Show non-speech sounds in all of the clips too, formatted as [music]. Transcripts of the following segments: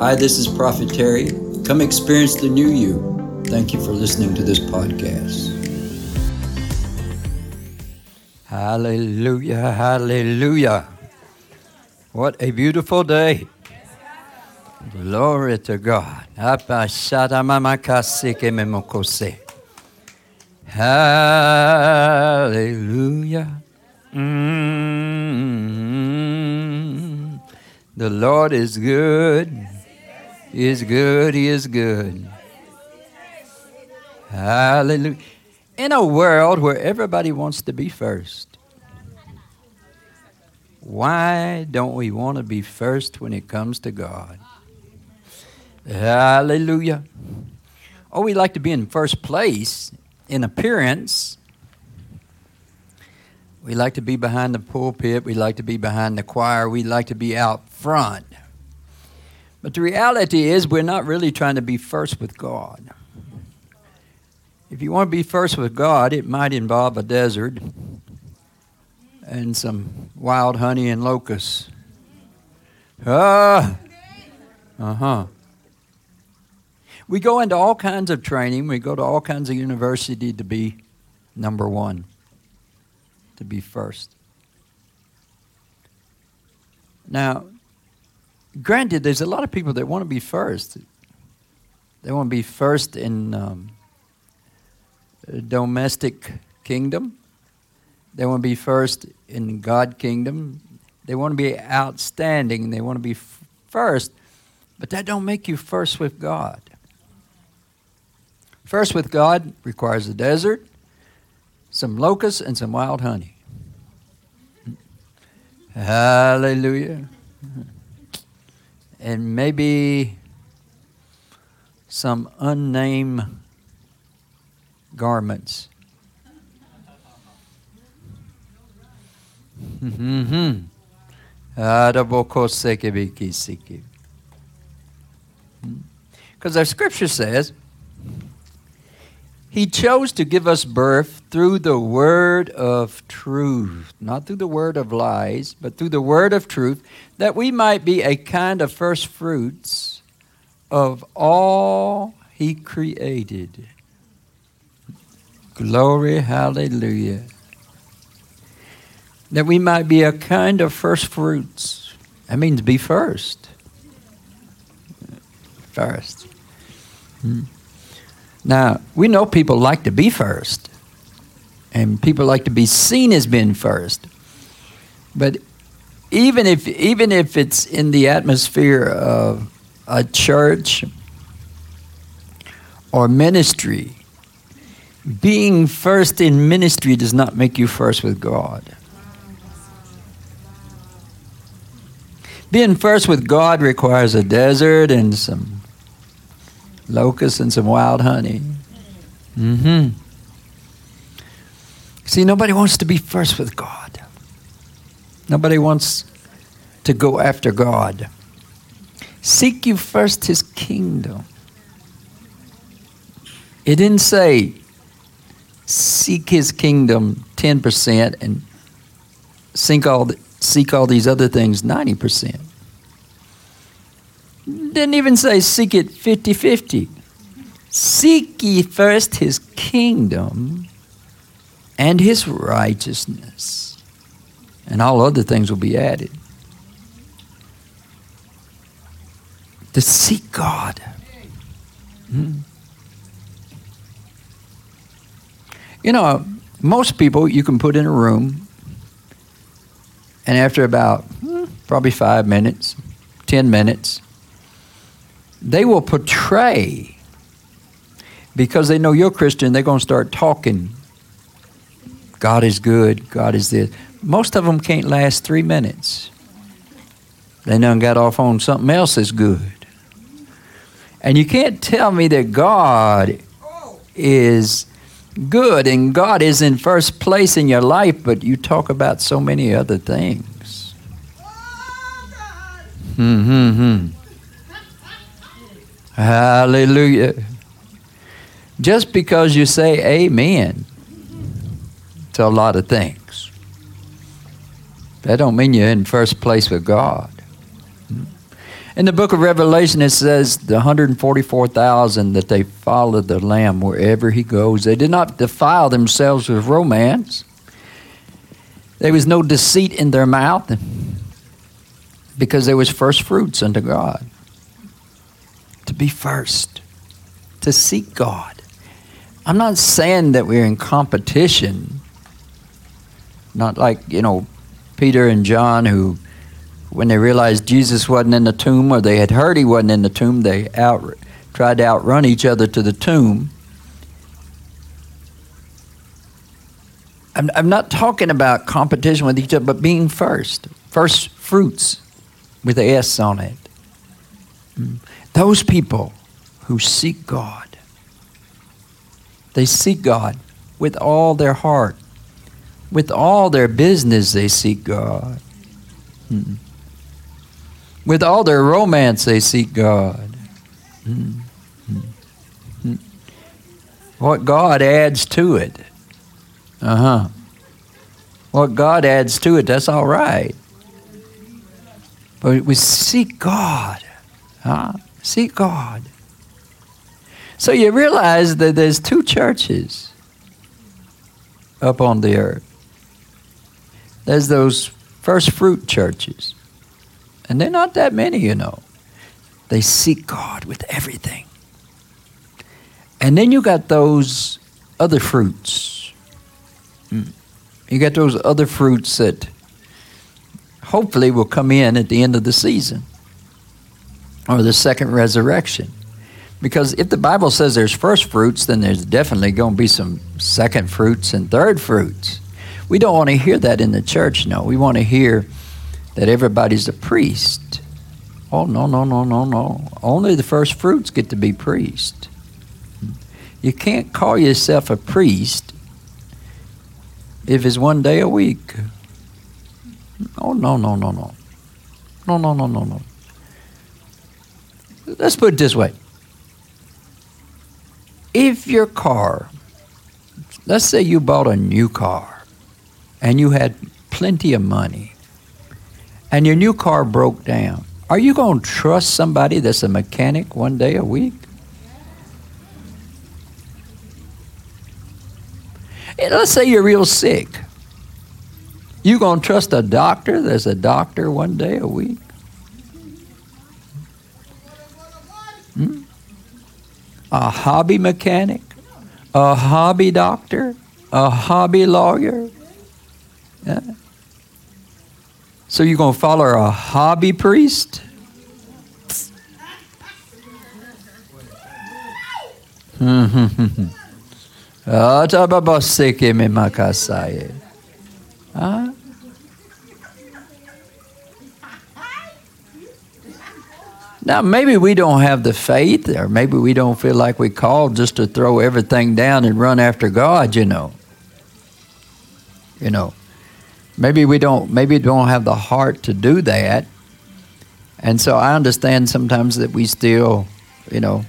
Hi, this is Prophet Terry. Come experience the new you. Thank you for listening to this podcast. Hallelujah, hallelujah. What a beautiful day. Glory to God. Hallelujah. Mm-hmm. The Lord is good. He is good. He is good. Hallelujah. In a world where everybody wants to be first, why don't we want to be first when it comes to God? Hallelujah. Oh, we like to be in first place in appearance. We like to be behind the pulpit. We like to be behind the choir. We like to be out front. But the reality is, we're not really trying to be first with God. If you want to be first with God, it might involve a desert and some wild honey and locusts. Ah, uh huh. We go into all kinds of training. We go to all kinds of university to be number one, to be first. Now, granted, there's a lot of people that want to be first. They want to be first in um, domestic kingdom. They want to be first in God kingdom. They want to be outstanding. They want to be f- first, but that don't make you first with God. First with God requires a desert, some locusts, and some wild honey. Hallelujah and maybe some unnamed garments. Mm-hmm. Because our scripture says, He chose to give us birth through the word of truth, not through the word of lies, but through the word of truth, that we might be a kind of first fruits of all He created. Glory, hallelujah. That we might be a kind of first fruits. That means be first. First. Hmm. Now, we know people like to be first and people like to be seen as being first. But even if even if it's in the atmosphere of a church or ministry, being first in ministry does not make you first with God. Being first with God requires a desert and some locusts and some wild honey. Mm-hmm. See, nobody wants to be first with God. Nobody wants to go after God. Seek you first his kingdom. It didn't say seek his kingdom 10% and seek all, the, seek all these other things 90%. Didn't even say seek it 50 50. Seek ye first his kingdom and his righteousness, and all other things will be added. To seek God. Hmm. You know, most people you can put in a room, and after about hmm, probably five minutes, 10 minutes, they will portray, because they know you're Christian, they're going to start talking God is good, God is this. Most of them can't last three minutes. They done got off on something else that's good. And you can't tell me that God is good and God is in first place in your life, but you talk about so many other things. Hmm, hmm, hmm. Hallelujah. Just because you say amen to a lot of things. That don't mean you're in first place with God. In the book of Revelation, it says the 144,000 that they followed the Lamb wherever he goes. They did not defile themselves with romance. There was no deceit in their mouth because there was first fruits unto God. To be first, to seek God. I'm not saying that we're in competition. Not like, you know, Peter and John who when they realized Jesus wasn't in the tomb or they had heard he wasn't in the tomb, they out, tried to outrun each other to the tomb. I'm, I'm not talking about competition with each other, but being first. First fruits with the S on it. Hmm. Those people who seek God, they seek God with all their heart. With all their business, they seek God. Mm. With all their romance, they seek God. Mm-hmm. What God adds to it. Uh huh. What God adds to it, that's all right. But we seek God. Huh? Seek God. So you realize that there's two churches up on the earth. There's those first fruit churches. And they're not that many, you know. They seek God with everything. And then you got those other fruits. Hmm. You got those other fruits that hopefully will come in at the end of the season or the second resurrection. Because if the Bible says there's first fruits, then there's definitely going to be some second fruits and third fruits. We don't want to hear that in the church, no. We want to hear that everybody's a priest. Oh, no, no, no, no, no. Only the first fruits get to be priest. You can't call yourself a priest if it's one day a week. Oh, no, no, no, no. No, no, no, no, no. Let's put it this way. If your car, let's say you bought a new car and you had plenty of money, and your new car broke down, are you going to trust somebody that's a mechanic one day a week? And let's say you're real sick. You going to trust a doctor that's a doctor one day a week? A hobby mechanic? A hobby doctor? A hobby lawyer? Yeah. So you're going to follow a hobby priest? [laughs] Ah, huh? Now, maybe we don't have the faith, or maybe we don't feel like we're called just to throw everything down and run after God, you know. You know. Maybe we don't maybe don't have the heart to do that. And so I understand sometimes that we still, you know,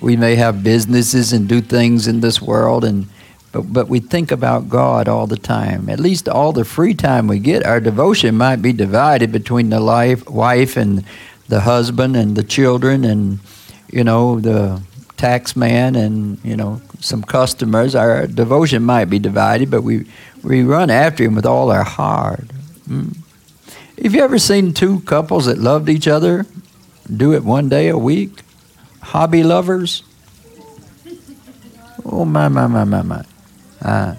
we may have businesses and do things in this world and but but we think about God all the time. At least all the free time we get, our devotion might be divided between the life, wife and the husband and the children and you know the tax man and you know some customers. Our devotion might be divided, but we we run after him with all our heart. Mm. Have you ever seen two couples that loved each other do it one day a week? Hobby lovers? Oh, my, my, my, my, my. Uh,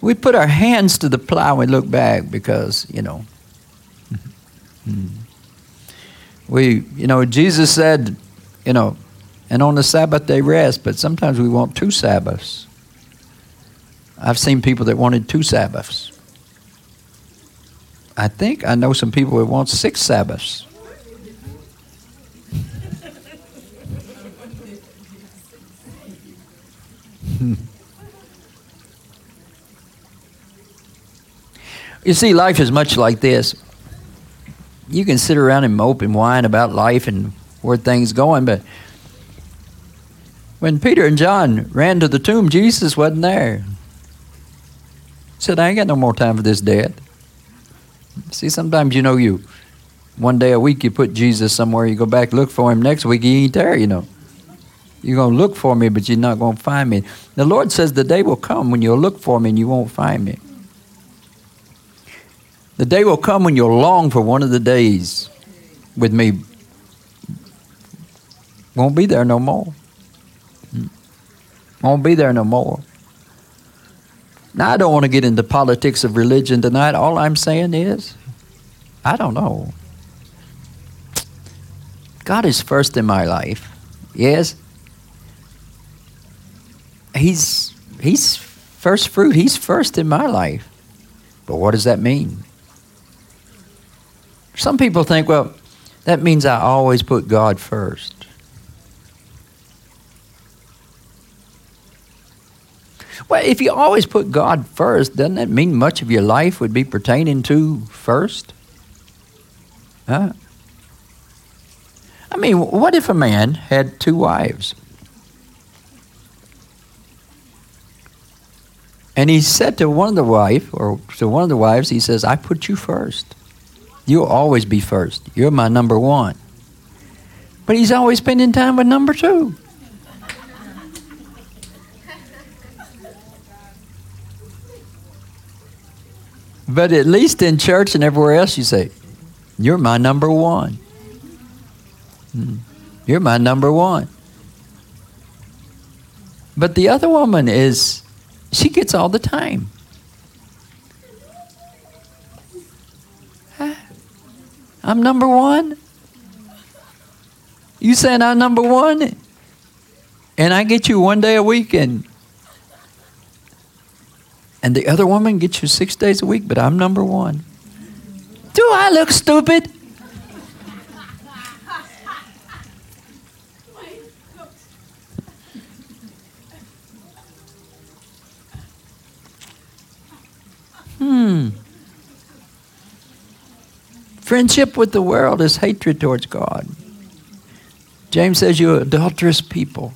we put our hands to the plow and look back because, you know, [laughs] mm. We, you know, Jesus said, you know, and on the Sabbath they rest, but sometimes we want two Sabbaths. I've seen people that wanted two Sabbaths. I think I know some people that want six Sabbaths. [laughs] you see, life is much like this. You can sit around and mope and whine about life and where things going, but when Peter and John ran to the tomb, Jesus wasn't there said, I ain't got no more time for this death. See, sometimes you know you one day a week you put Jesus somewhere, you go back look for him next week, he ain't there, you know. You're to look for me, but you're not to find me. The Lord says the day will come when you'll look for me and you won't find me. The day will come when you'll long for one of the days with me. Won't be there no more. Hmm. Won't be there no more. Now, I don't want to get into politics of religion tonight. All I'm saying is, I don't know. God is first in my life. Yes. He's he's first fruit. He's first in my life. But what does that mean? Some people think, well, that means I always put God first. Well, if you always put God first, doesn't that mean much of your life would be pertaining to first? Huh? I mean, what if a man had two wives? And he said to one of the wife, or to one of the wives, he says, I put you first. You'll always be first. You're my number one. But he's always spending time with number two. But at least in church and everywhere else, you say, You're my number one. Hmm. You're my number one. But the other woman is, she gets all the time. I'm number one? You saying I'm number one? And I get you one day a week and and the other woman gets you six days a week, but I'm number one. Do I look stupid? Hmm. Friendship with the world is hatred towards God. James says you're adulterous people.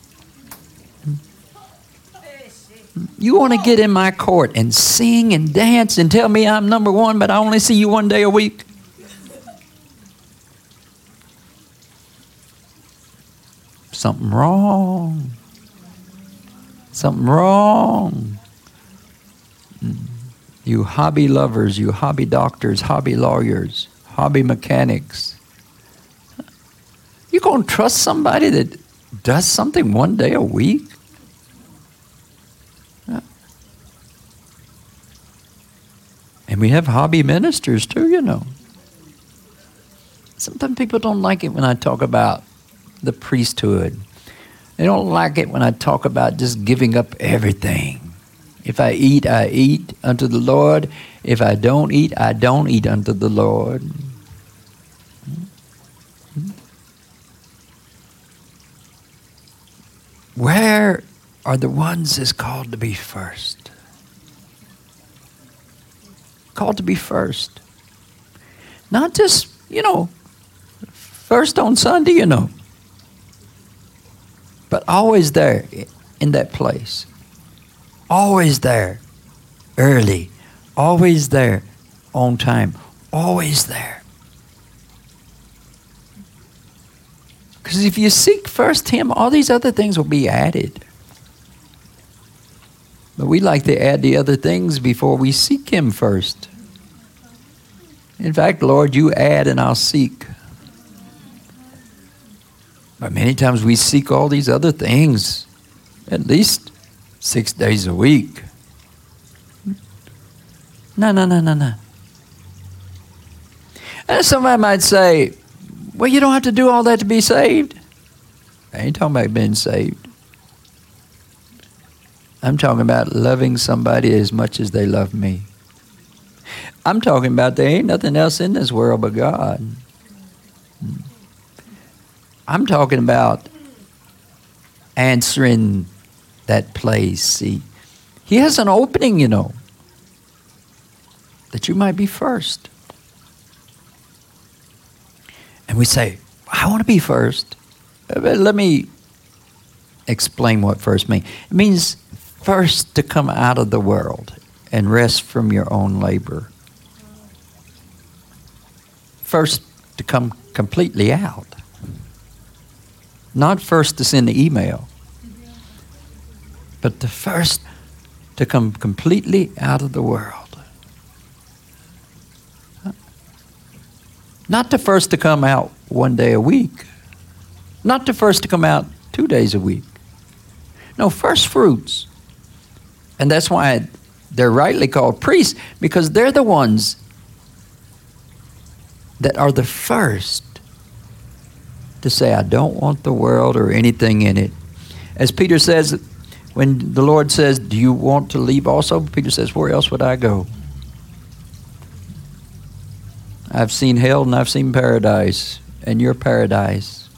You want to get in my court and sing and dance and tell me I'm number one, but I only see you one day a week? Something wrong. Something wrong. Mm. You hobby lovers, you hobby doctors, hobby lawyers hobby mechanics. You to trust somebody that does something one day a week? And we have hobby ministers too, you know. Sometimes people don't like it when I talk about the priesthood. They don't like it when I talk about just giving up everything. If I eat, I eat unto the Lord. If I don't eat, I don't eat unto the Lord. Where are the ones that's called to be first? Called to be first. Not just, you know, first on Sunday, you know, but always there in that place. Always there early. Always there on time. Always there. Because if you seek first Him, all these other things will be added. But we like to add the other things before we seek Him first. In fact, Lord, you add and I'll seek. But many times we seek all these other things at least six days a week. No, no, no, no, no. And somebody might say, well, you don't have to do all that to be saved. I ain't talking about being saved. I'm talking about loving somebody as much as they love me. I'm talking about there ain't nothing else in this world but God. I'm talking about answering that place. See, He has an opening, you know, that you might be first. And we say, I want to be first. Uh, let me explain what first means. It means first to come out of the world and rest from your own labor. First to come completely out. Not first to send the email, but the first to come completely out of the world. Not the first to come out one day a week. Not the first to come out two days a week. No, first fruits. And that's why they're rightly called priests, because they're the ones that are the first to say, I don't want the world or anything in it. As Peter says, when the Lord says, Do you want to leave also? Peter says, Where else would I go? I've seen hell and I've seen paradise, and your paradise.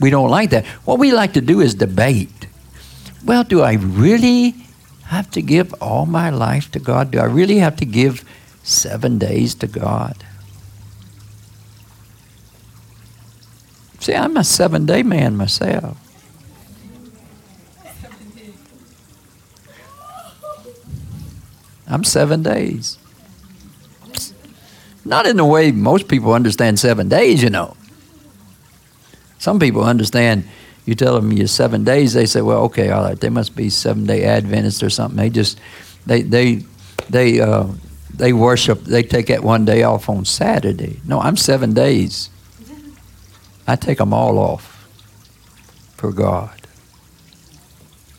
We don't like that. What we like to do is debate. Well, do I really have to give all my life to God? Do I really have to give seven days to God? See, I'm a seven day man myself. I'm seven days. Not in the way most people understand seven days, you know. Some people understand you tell them you're seven days, they say, well, okay, all right, they must be seven day Adventists or something. They just, they, they, they, uh, they worship, they take that one day off on Saturday. No, I'm seven days. I take them all off for God.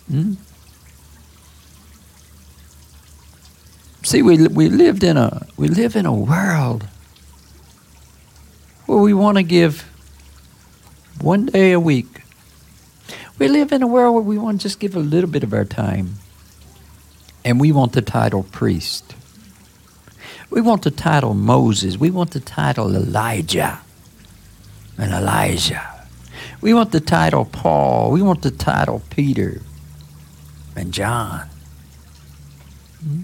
Hmm? See, we, we lived in a we live in a world where we want to give one day a week. We live in a world where we want to just give a little bit of our time. And we want the title priest. We want the title Moses. We want the title Elijah and Elisha. We want the title Paul. We want the title Peter and John. Hmm?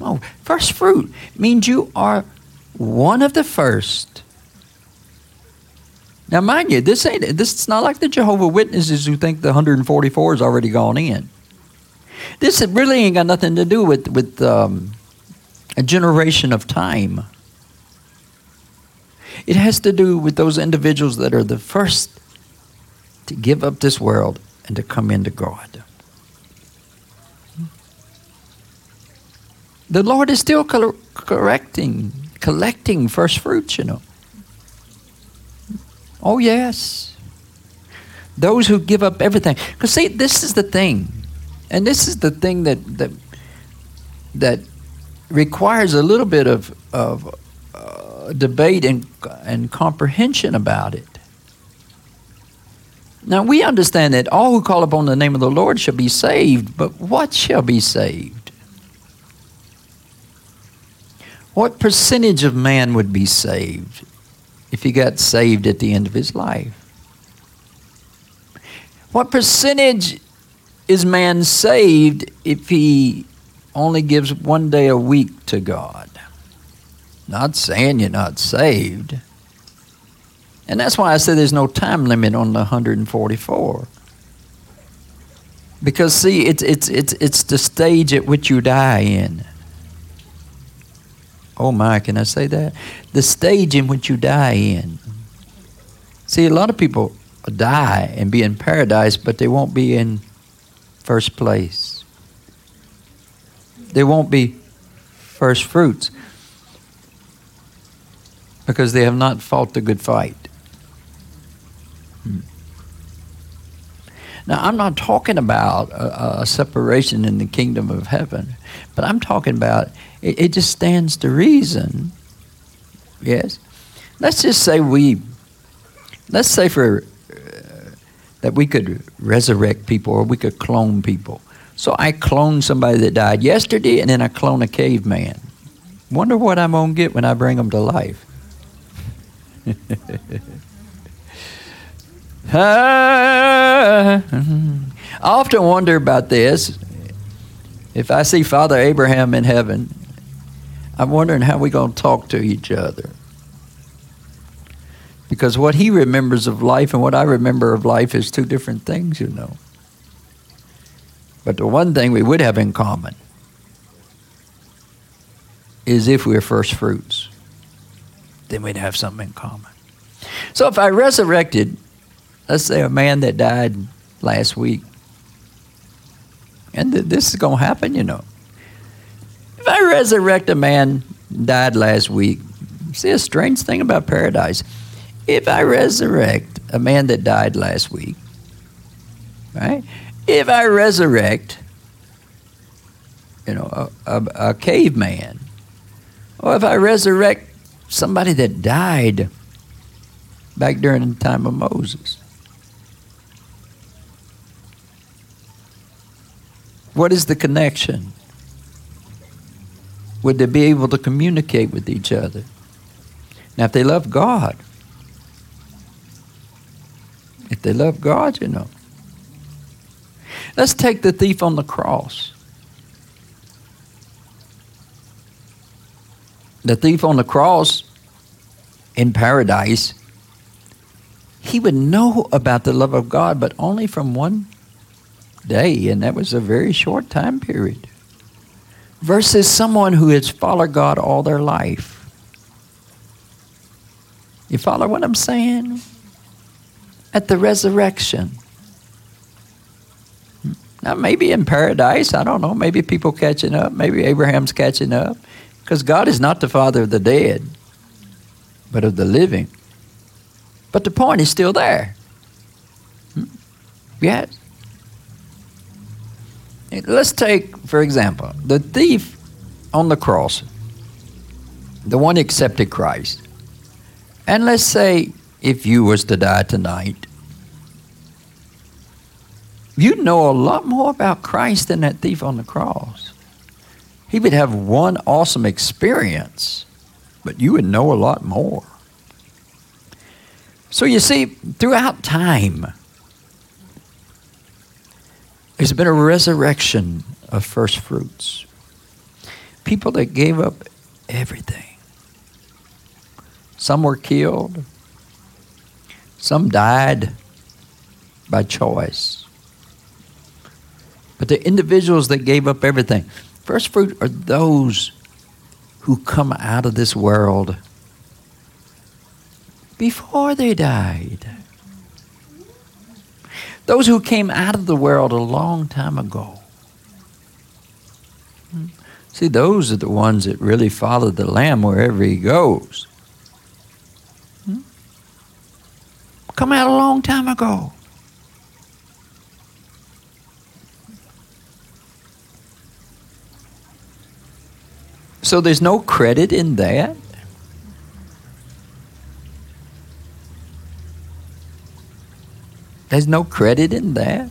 Oh, first fruit means you are one of the first. Now, mind you, this ain't this. It's not like the Jehovah Witnesses who think the 144 is already gone in. This really ain't got nothing to do with with um, a generation of time. It has to do with those individuals that are the first to give up this world and to come into God. The Lord is still correcting, collecting first fruits, you know. Oh, yes. Those who give up everything. Because, see, this is the thing. And this is the thing that, that, that requires a little bit of, of uh, debate and, and comprehension about it. Now, we understand that all who call upon the name of the Lord shall be saved, but what shall be saved? What percentage of man would be saved if he got saved at the end of his life? What percentage is man saved if he only gives one day a week to God? Not saying you're not saved. And that's why I say there's no time limit on the 144. Because see, it's it's it's it's the stage at which you die in. Oh my, can I say that? The stage in which you die in. See, a lot of people die and be in paradise, but they won't be in first place. They won't be first fruits because they have not fought the good fight. Hmm. Now, I'm not talking about a, a, separation in the kingdom of heaven, but I'm talking about it, it just stands to reason. Yes? Let's just say we, let's say for uh, that we could resurrect people or we could clone people. So I clone somebody that died yesterday and then I clone a caveman. Wonder what I'm going to get when I bring them to life. [laughs] I often wonder about this. If I see Father Abraham in heaven, I'm wondering how we're going to talk to each other. Because what he remembers of life and what I remember of life is two different things, you know. But the one thing we would have in common is if we're first fruits. then we'd have something in common. So if I resurrected, let's say a man that died last week, and th- this is going to happen, you know. If I resurrect a man died last week, see a strange thing about paradise. If I resurrect a man that died last week, right? If I resurrect, you know, a, a, a caveman, or if I resurrect somebody that died back during the time of Moses, what is the connection? Would they be able to communicate with each other? Now, if they love God, if they love God, you know. Let's take the thief on the cross. The thief on the cross in paradise, he would know about the love of God, but only from one day, and that was a very short time period. Versus someone who has followed God all their life. You follow what I'm saying? At the resurrection. Now, maybe in paradise, I don't know. Maybe people catching up. Maybe Abraham's catching up. Because God is not the father of the dead, but of the living. But the point is still there. Hmm? Yes. Let's take, for example, the thief on the cross, the one accepted Christ. And let's say if you was to die tonight, you'd know a lot more about Christ than that thief on the cross. He would have one awesome experience, but you would know a lot more. So you see, throughout time, there's been a resurrection of first fruits. People that gave up everything. Some were killed. Some died by choice. But the individuals that gave up everything, first fruit are those who come out of this world before they died. Those who came out of the world a long time ago. Hmm. See, those are the ones that really follow the Lamb wherever he goes. Hmm. Come out a long time ago. So there's no credit in that? There's no credit in that.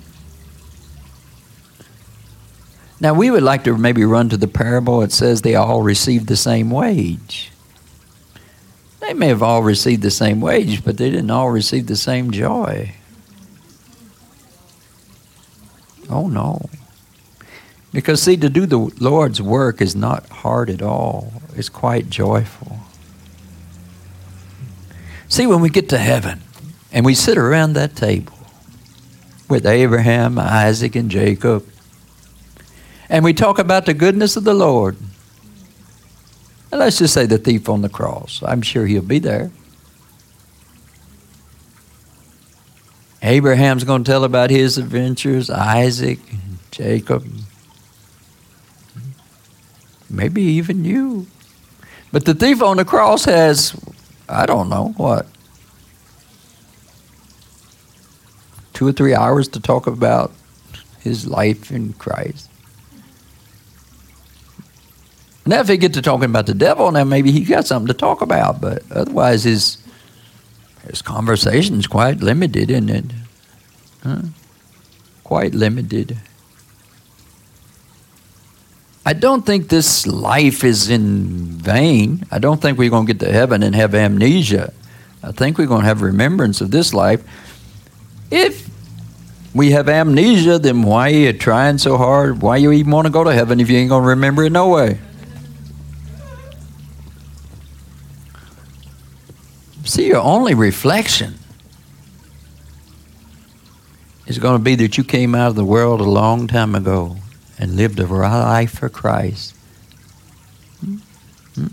Now, we would like to maybe run to the parable. It says they all received the same wage. They may have all received the same wage, but they didn't all receive the same joy. Oh, no. Because, see, to do the Lord's work is not hard at all, it's quite joyful. See, when we get to heaven and we sit around that table, with Abraham, Isaac, and Jacob. And we talk about the goodness of the Lord. And let's just say the thief on the cross. I'm sure he'll be there. Abraham's going to tell about his adventures, Isaac, Jacob, maybe even you. But the thief on the cross has, I don't know, what? Two or three hours to talk about his life in Christ. Now, if he get to talking about the devil, now maybe he got something to talk about, but otherwise his his conversation is quite limited, isn't it? Huh? Quite limited. I don't think this life is in vain. I don't think we're going to get to heaven and have amnesia. I think we're going to have remembrance of this life. If we have amnesia, then why are you trying so hard? Why you even want to go to heaven if you ain't going to remember it no way? See, your only reflection is going to be that you came out of the world a long time ago and lived a life for Christ. Hmm? Hmm?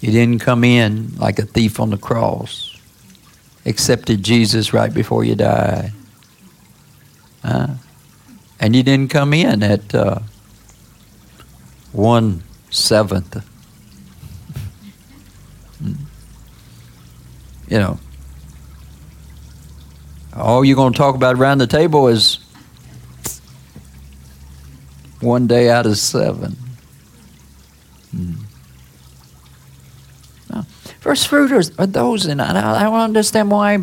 You didn't come in like a thief on the cross. Accepted Jesus right before you died. Uh, and you didn't come in at uh, one seventh. [laughs] You know, all you're going to talk about around the table is one day out of seven. Hmm. First fruiters are those, and I, I don't understand why.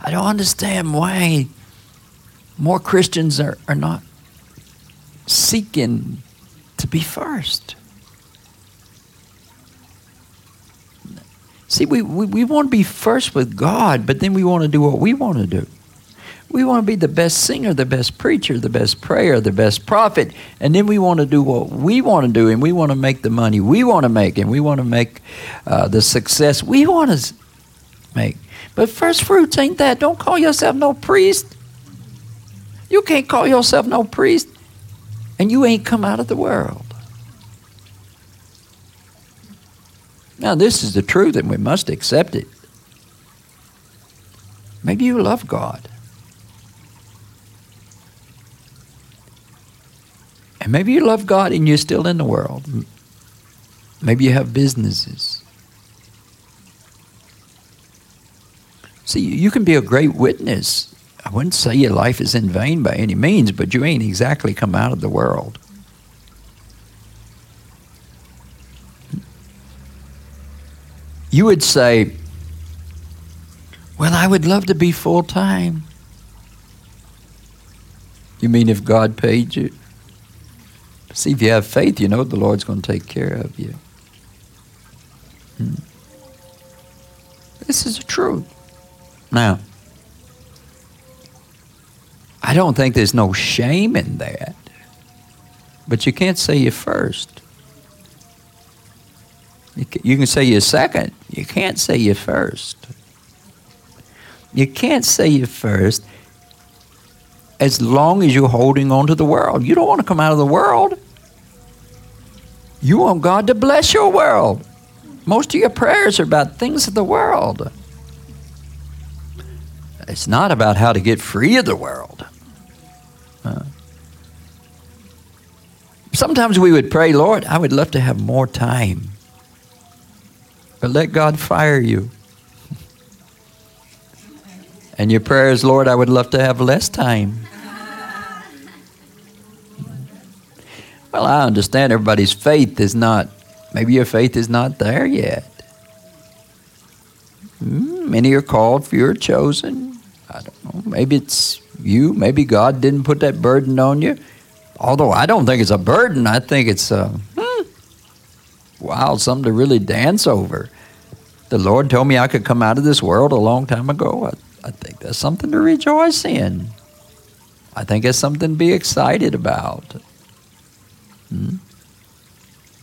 I don't understand why more Christians are, are not seeking to be first. See, we, we, we want to be first with God, but then we want to do what we want to do. We want to be the best singer, the best preacher, the best prayer, the best prophet, and then we want to do what we want to do, and we want to make the money we want to make, and we want to make uh, the success we want to make. But first fruits ain't that. Don't call yourself no priest. You can't call yourself no priest, and you ain't come out of the world. Now, this is the truth, and we must accept it. Maybe you love God. And maybe you love God and you're still in the world. Maybe you have businesses. See, you can be a great witness. I wouldn't say your life is in vain by any means, but you ain't exactly come out of the world. You would say, Well, I would love to be full time. You mean if God paid you? See, if you have faith, you know the Lord's going to take care of you. Hmm. This is the truth. Now, I don't think there's no shame in that, but you can't say you first. You can say you second. You can't say you first. You can't say you first as long as you're holding on to the world. You don't want to come out of the world. You want God to bless your world. Most of your prayers are about things of the world. It's not about how to get free of the world. Uh, sometimes we would pray, Lord, I would love to have more time. But let God fire you. and your prayers, Lord, I would love to have less time. Well, I understand everybody's faith is not, maybe your faith is not there yet. Mm, many are called, few are chosen. I don't know. Maybe it's you. Maybe God didn't put that burden on you. Although I don't think it's a burden, I think it's a, hmm, wow, something to really dance over. The Lord told me I could come out of this world a long time ago. I, I think that's something to rejoice in. I think it's something to be excited about.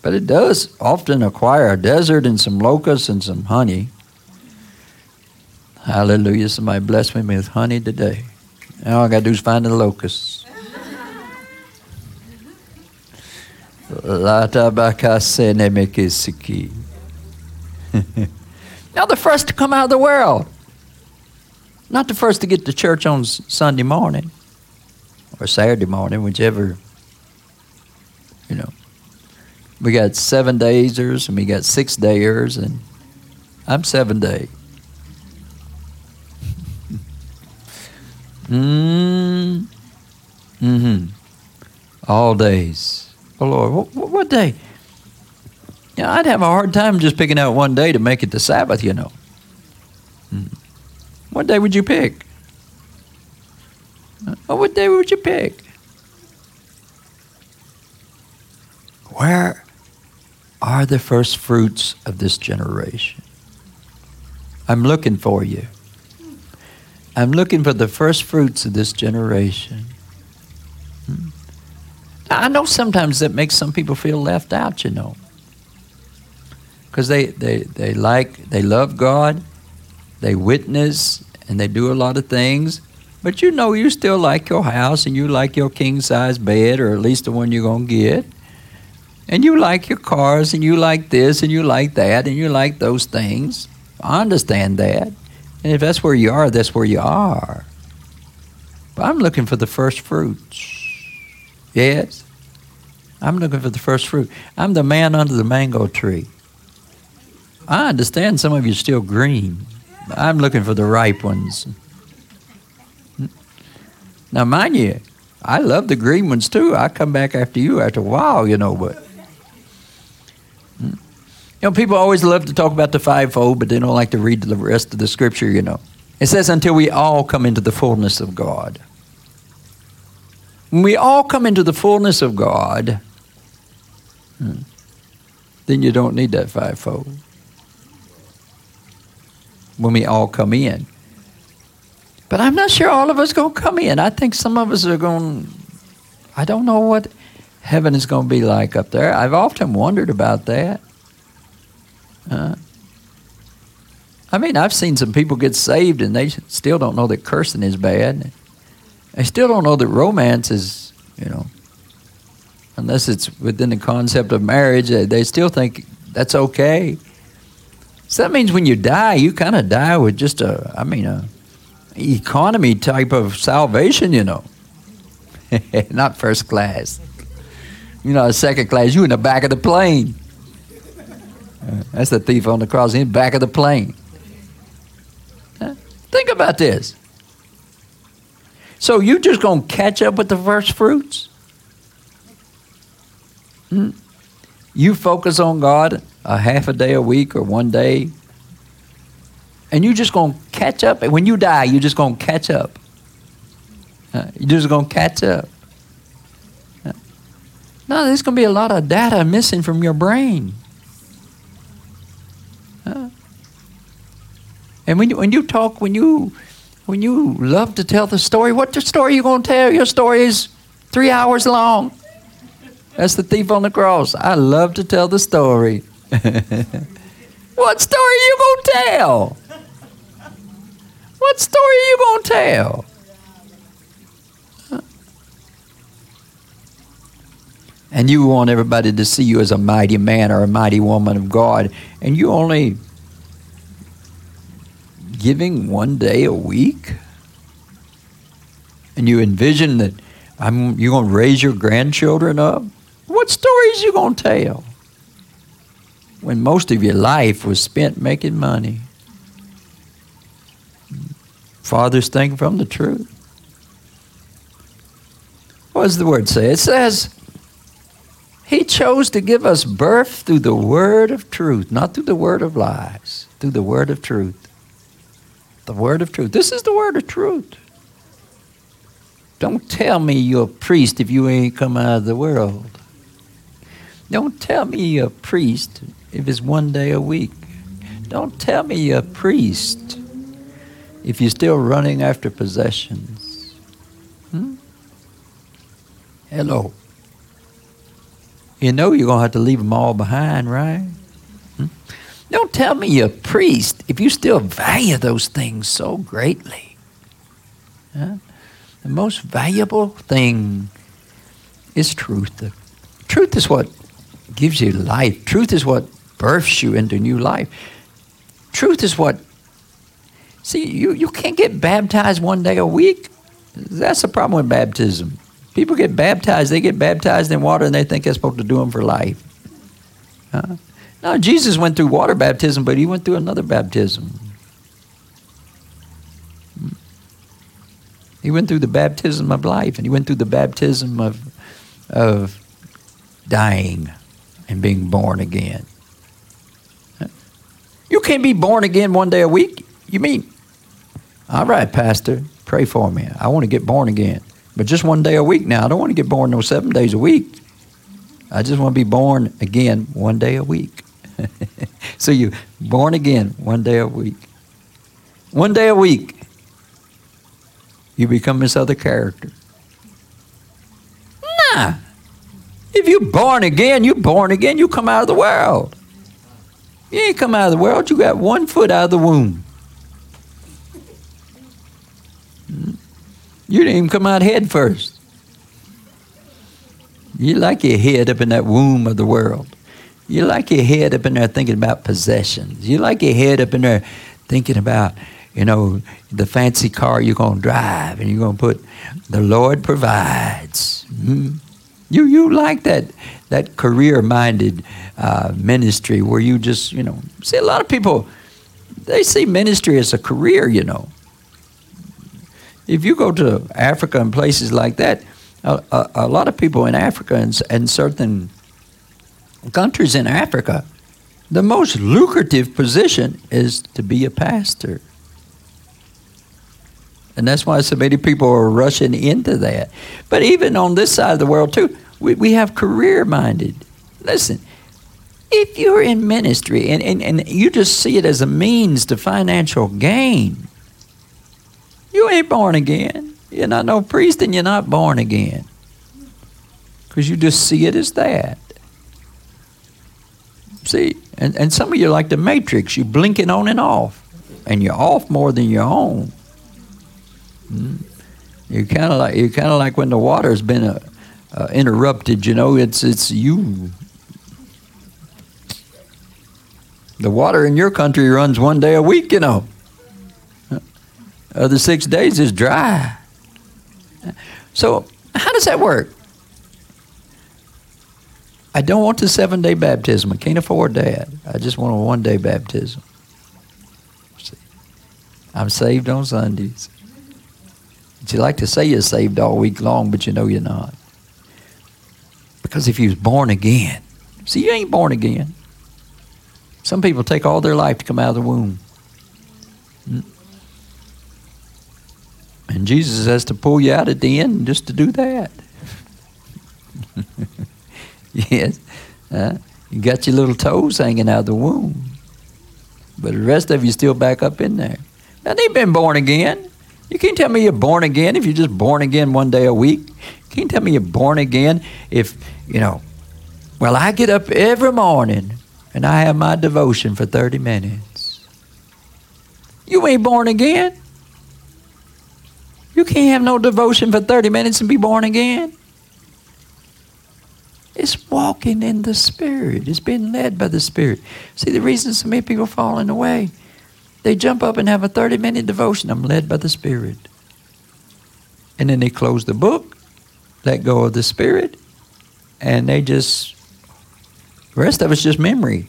But it does often acquire a desert and some locusts and some honey. Hallelujah. Somebody bless me with honey today. All I got to do is find the locusts. [laughs] now, the first to come out of the world. Not the first to get to church on Sunday morning or Saturday morning, whichever you know. We got seven daysers and we got six dayers, and I'm seven day. [laughs] mm. Mm-hmm. All days. Oh Lord, what, what day? Yeah, I'd have a hard time just picking out one day to make it the Sabbath, you know. Mm. What day would you pick? Oh, what day would you pick? Where are the first fruits of this generation? I'm looking for you. I'm looking for the first fruits of this generation. Hmm? I know sometimes that makes some people feel left out, you know. Because they, they, they like, they love God, they witness, and they do a lot of things. But you know, you still like your house and you like your king size bed, or at least the one you're going to get And you like your cars, and you like this, and you like that, and you like those things. I understand that. And if that's where you are, that's where you are. But I'm looking for the first fruits. Yes? I'm looking for the first fruit. I'm the man under the mango tree. I understand some of you still green. I'm looking for the ripe ones. Now, mind you, I love the green ones too. I come back after you after a while, you know, but. You know, people always love to talk about the fivefold, but they don't like to read the rest of the scripture, you know. It says, until we all come into the fullness of God. When we all come into the fullness of God, hmm, then you don't need that fivefold. When we all come in. But I'm not sure all of us going to come in. I think some of us are going, I don't know what heaven is going to be like up there. I've often wondered about that. Uh, I mean, I've seen some people get saved and they still don't know that cursing is bad. They still don't know that romance is, you know, unless it's within the concept of marriage, they still think that's okay. So that means when you die, you kind of die with just a, I mean, a economy type of salvation, you know. [laughs] Not first class. You know, second class, you in the back of the plane. Uh, that's the thief on the cross, in the back of the plane. Think about this. So you just gonna catch up with the first fruits? Hmm? You focus on God a half a day a week or one day and you're just going to catch up. And when you die, you're just going to catch up. You're just going to catch up. No, there's going to be a lot of data missing from your brain. And when you, when you talk, when you when you love to tell the story, what the story you going to tell? Your story is three hours long. That's the thief on the cross. I love to tell the story. [laughs] what story you going to tell? What story you going to tell? And you want everybody to see you as a mighty man or a mighty woman of God, and you only giving one day a week? And you envision that I'm, you're going to raise your grandchildren up? What stories you going to tell? When most of your life was spent making money farthest thing from the truth. What does the word say? It says, He chose to give us birth through the word of truth, not through the word of lies, through the word of truth. The word of truth. This is the word of truth. Don't tell me you're a priest if you ain't come out of the world. Don't tell me you're a priest if it's one day a week. Don't tell me you're a priest if you're still running after possessions? Hmm? Hello. You know you're going to have to leave them all behind, right? Hmm? Don't tell me you're a priest if you still value those things so greatly. Huh? The most valuable thing is truth. The truth is what gives you life. Truth is what births you into new life. Truth is what See, you, you can't get baptized one day a week. That's the problem with baptism. People get baptized, they get baptized in water and they think they're supposed to do them for life. Uh, no, Jesus went through water baptism, but he went through another baptism. He went through the baptism of life and he went through the baptism of, of dying and being born again. You can't be born again one day a week. You mean, all right, Pastor, pray for me. I want to get born again. But just one day a week now. I don't want to get born no seven days a week. I just want to be born again one day a week. [laughs] so you born again one day a week. One day a week, you become this other character. Nah. If you're born again, you're born again, you come out of the world. You ain't come out of the world, you got one foot out of the womb. Hmm? You didn't even come out head first. You like your head up in that womb of the world. You like your head up in there thinking about possessions. You like your head up in there thinking about, you know, the fancy car you're going to drive and you're going to put, the Lord provides. Mm-hmm. You, you like that, that career minded uh, ministry where you just, you know, see, a lot of people, they see ministry as a career, you know. If you go to Africa and places like that, a, a, a lot of people in Africa and, and certain countries in Africa, the most lucrative position is to be a pastor. And that's why so many people are rushing into that. But even on this side of the world, too, we, we have career minded. Listen, if you're in ministry and, and, and you just see it as a means to financial gain, you ain't born again. You're not no priest and you're not born again. Because you just see it as that. See, and, and some of you like the Matrix, you blinking on and off. And you're off more than you're on. Hmm? You're kind of like you're kind of like when the water's been uh, uh, interrupted. You know, it's it's you. The water in your country runs one day a week. You know, other six days is dry. So how does that work? I don't want the seven day baptism. I can't afford that. I just want a one day baptism. I'm saved on Sundays. But you like to say you're saved all week long, but you know you're not. Because if you was born again, see, you ain't born again. Some people take all their life to come out of the womb. And Jesus has to pull you out at the end just to do that. [laughs] [laughs] yes. Uh, you got your little toes hanging out of the womb. But the rest of you still back up in there. Now, they've been born again. You can't tell me you're born again if you're just born again one day a week. You can't tell me you're born again if, you know, well, I get up every morning and I have my devotion for 30 minutes. You ain't born again. You can't have no devotion for 30 minutes and be born again. It's walking in the Spirit. It's being led by the Spirit. See, the reason so many people falling away, they jump up and have a 30 minute devotion. I'm led by the Spirit. And then they close the book, let go of the Spirit, and they just, the rest of it's just memory.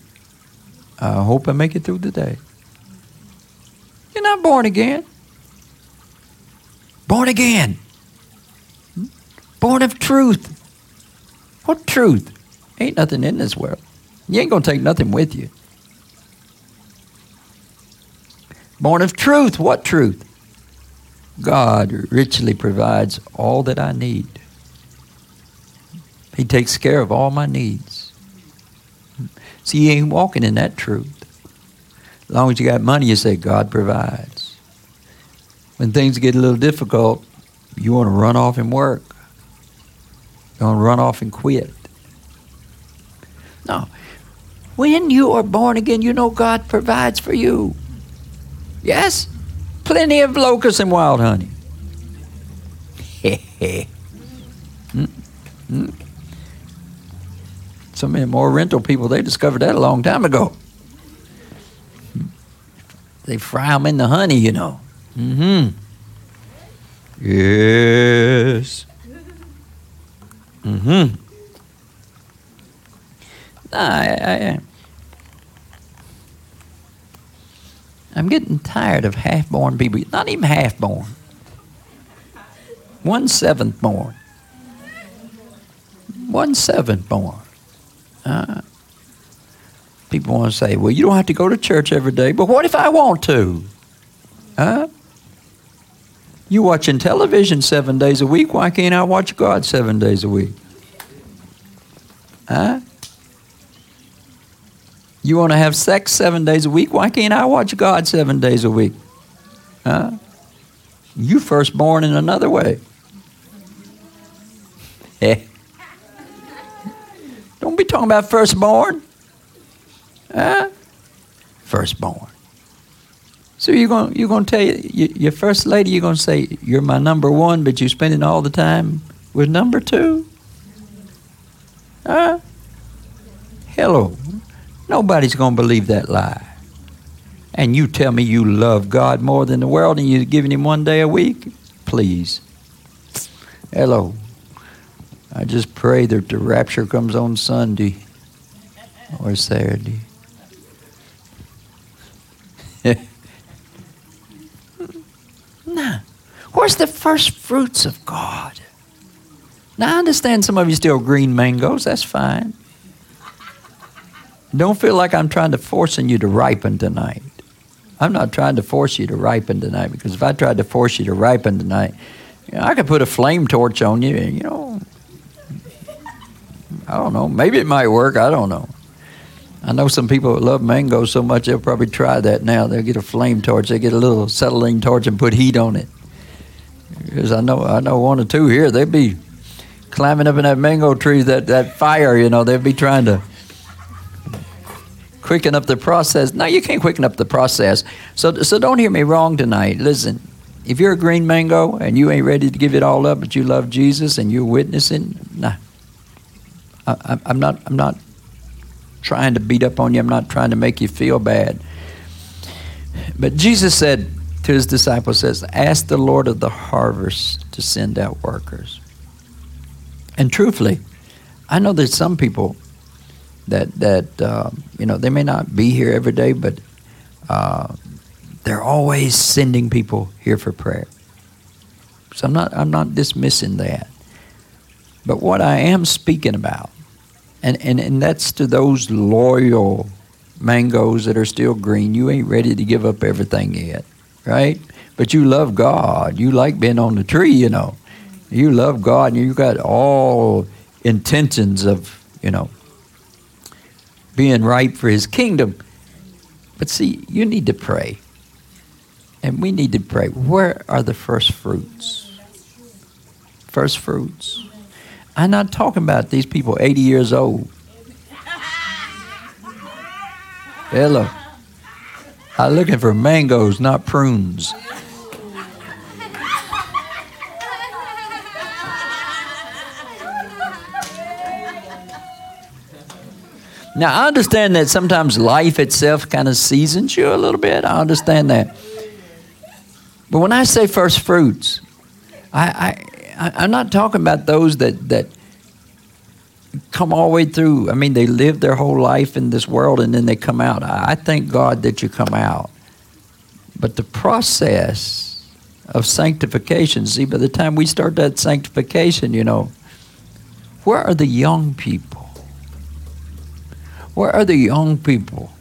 I hope I make it through the day. You're not born again. Born again. Hmm? Born of truth. What truth? Ain't nothing in this world. You ain't going to take nothing with you. Born of truth. What truth? God richly provides all that I need. He takes care of all my needs. See, you ain't walking in that truth. As long as you got money, you say, God provides. When things get a little difficult, you want to run off and work. Don't run off and quit. No. When you are born again, you know God provides for you. Yes? Plenty of locusts and wild honey. [laughs] mm, mm. Some of the more rental people, they discovered that a long time ago. They fry them in the honey, you know. Mm-hmm. Yes. Mm-hmm. I, I, I'm getting tired of half-born people. Not even half-born. One seventh born. One seventh born. Uh, people want to say, well, you don't have to go to church every day, but what if I want to? Huh? You watching television seven days a week. Why can't I watch God seven days a week? Huh? You want to have sex seven days a week? Why can't I watch God seven days a week? Huh? You first born in another way. [laughs] Eh. Don't be talking about firstborn. Huh? Firstborn. So you're going you're going to tell you, your first lady you're going to say you're my number one, but you're spending all the time with number two. Huh? Hello. Nobody's going to believe that lie. And you tell me you love God more than the world and you're giving Him one day a week? Please. Hello. I just pray that the rapture comes on Sunday or Saturday. nah. Where's the first fruits of God? Now, I understand some of you still green mangoes. That's fine. Don't feel like I'm trying to forcing you to ripen tonight. I'm not trying to force you to ripen tonight because if I tried to force you to ripen tonight, you know, I could put a flame torch on you and, you know, I don't know. Maybe it might work. I don't know. I know some people love mangoes so much they'll probably try that now. They'll get a flame torch. They get a little acetylene torch and put heat on it. Because I know I know one or two here. They'd be climbing up in that mango tree, that, that fire, you know, they'd be trying to quicken up the process. No, you can't quicken up the process. So, so don't hear me wrong tonight. Listen, if you're a green mango and you ain't ready to give it all up, but you love Jesus and you're witnessing, nah. I, I'm not. I'm not trying to beat up on you. I'm not trying to make you feel bad. But Jesus said to his disciples, "says Ask the Lord of the harvest to send out workers." And truthfully, I know there's some people that that uh, you know they may not be here every day, but uh, they're always sending people here for prayer. So I'm not I'm not dismissing that. But what I am speaking about, and, and, and that's to those loyal mangoes that are still green, you ain't ready to give up everything yet, right? But you love God. You like being on the tree, you know. You love God and you got all intentions of, you know, being right for his kingdom. But see, you need to pray. And we need to pray. Where are the first fruits? First fruits. I'm not talking about these people 80 years old. Hello. I'm looking for mangoes, not prunes. Now, I understand that sometimes life itself kind of seasons you a little bit. I understand that. But when I say first fruits, I, I, am not talking about those that, that come all the way through. I mean, they live their whole life in this world and then they come out. I thank God that you come out. But the process of sanctification, see, by the time we start that sanctification, you know, where are the young people? Where are the young people?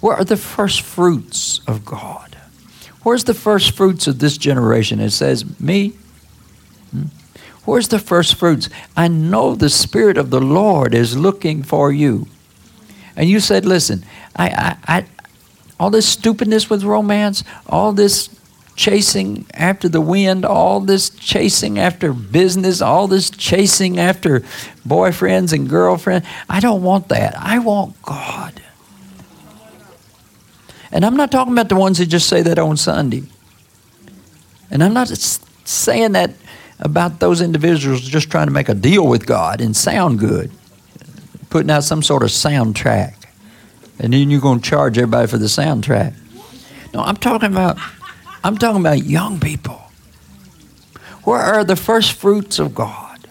Where are the first fruits of God? Where's the first fruits of this generation? It says, Me. Where's the first fruits? I know the Spirit of the Lord is looking for you. And you said, Listen, I, I, I all this stupidness with romance, all this chasing after the wind, all this chasing after business, all this chasing after boyfriends and girlfriends. I don't want that. I want God. And I'm not talking about the ones that just say that on Sunday. And I'm not saying that about those individuals just trying to make a deal with God and sound good, putting out some sort of soundtrack. And then you're going to charge everybody for the soundtrack. No, I'm talking about I'm talking about young people. Where are the first fruits of God?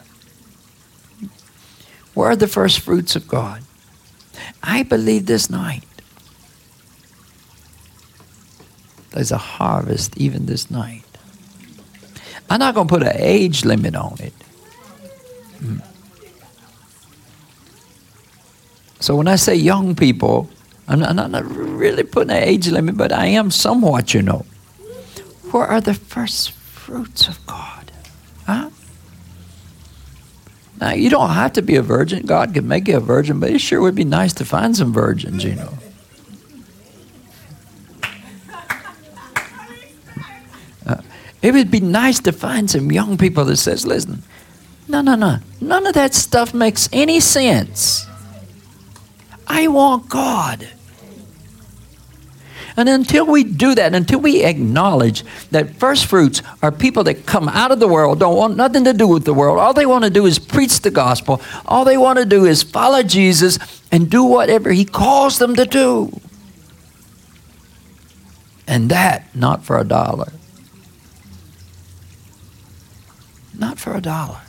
Where are the first fruits of God? I believe this night there's a harvest even this night. I'm not going to put an age limit on it. Hmm. So when I say young people, I'm not, I'm not, really putting an age limit, but I am somewhat, you know. Where are the first fruits of God? Huh? Now, you don't have to be a virgin. God can make you a virgin, but it sure would be nice to find some virgins, you know. It would be nice to find some young people that says, listen, no, no, no. None of that stuff makes any sense. I want God. And until we do that, until we acknowledge that first fruits are people that come out of the world, don't want nothing to do with the world, all they want to do is preach the gospel, all they want to do is follow Jesus and do whatever he calls them to do. And that not for a dollar. Not for a dollar.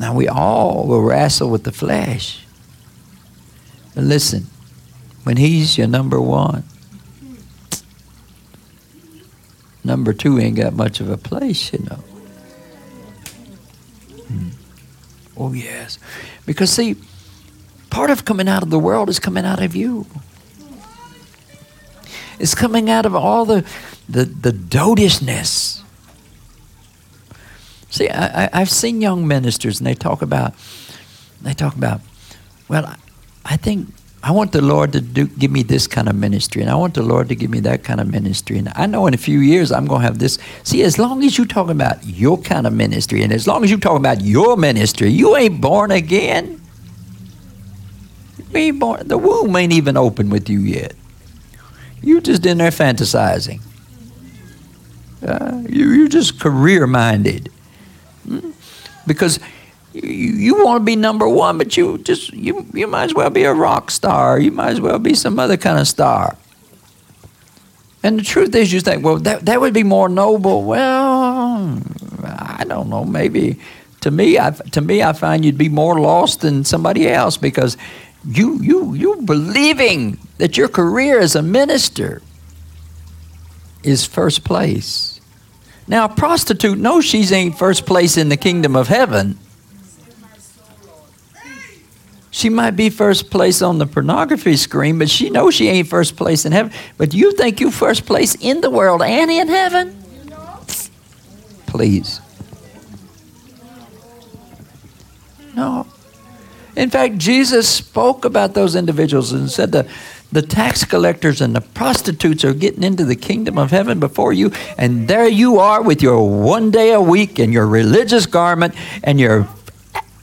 Now, we all will wrestle with the flesh. But listen, when He's your number one, number two ain't got much of a place, you know. Hmm. Oh, yes. Because, see, part of coming out of the world is coming out of you. It's coming out of all the, the, the dotishness See, I, I've seen young ministers, and they talk about, they talk about, well, I think I want the Lord to do, give me this kind of ministry, and I want the Lord to give me that kind of ministry. And I know in a few years I'm going to have this. See, as long as you talk about your kind of ministry, and as long as you talk about your ministry, you ain't born again. You ain't born. The womb ain't even open with you yet. You just in there fantasizing. Uh, you, you're just career minded. Because you, you want to be number one, but you just you you might as well be a rock star. You might as well be some other kind of star. And the truth is, you think, well, that, that would be more noble. Well, I don't know. Maybe to me, I, to me, I find you'd be more lost than somebody else because you you you believing that your career as a minister is first place. Now, a prostitute knows she's ain't first place in the kingdom of heaven. She might be first place on the pornography screen, but she knows she ain't first place in heaven. But you think you first place in the world and in heaven? Please. No. In fact, Jesus spoke about those individuals and said the the tax collectors and the prostitutes are getting into the kingdom of heaven before you, and there you are with your one day a week and your religious garment and your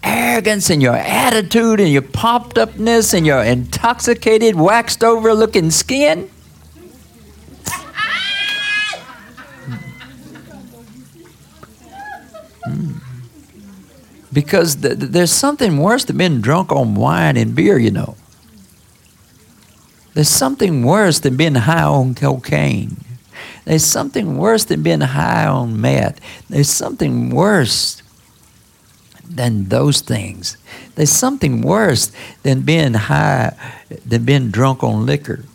arrogance and your attitude and your popped upness and your intoxicated, waxed over looking skin. Because th- there's something worse than being drunk on wine and beer, you know. There's something worse than being high on cocaine. There's something worse than being high on meth. There's something worse than those things. There's something worse than being high, than being drunk on liquor.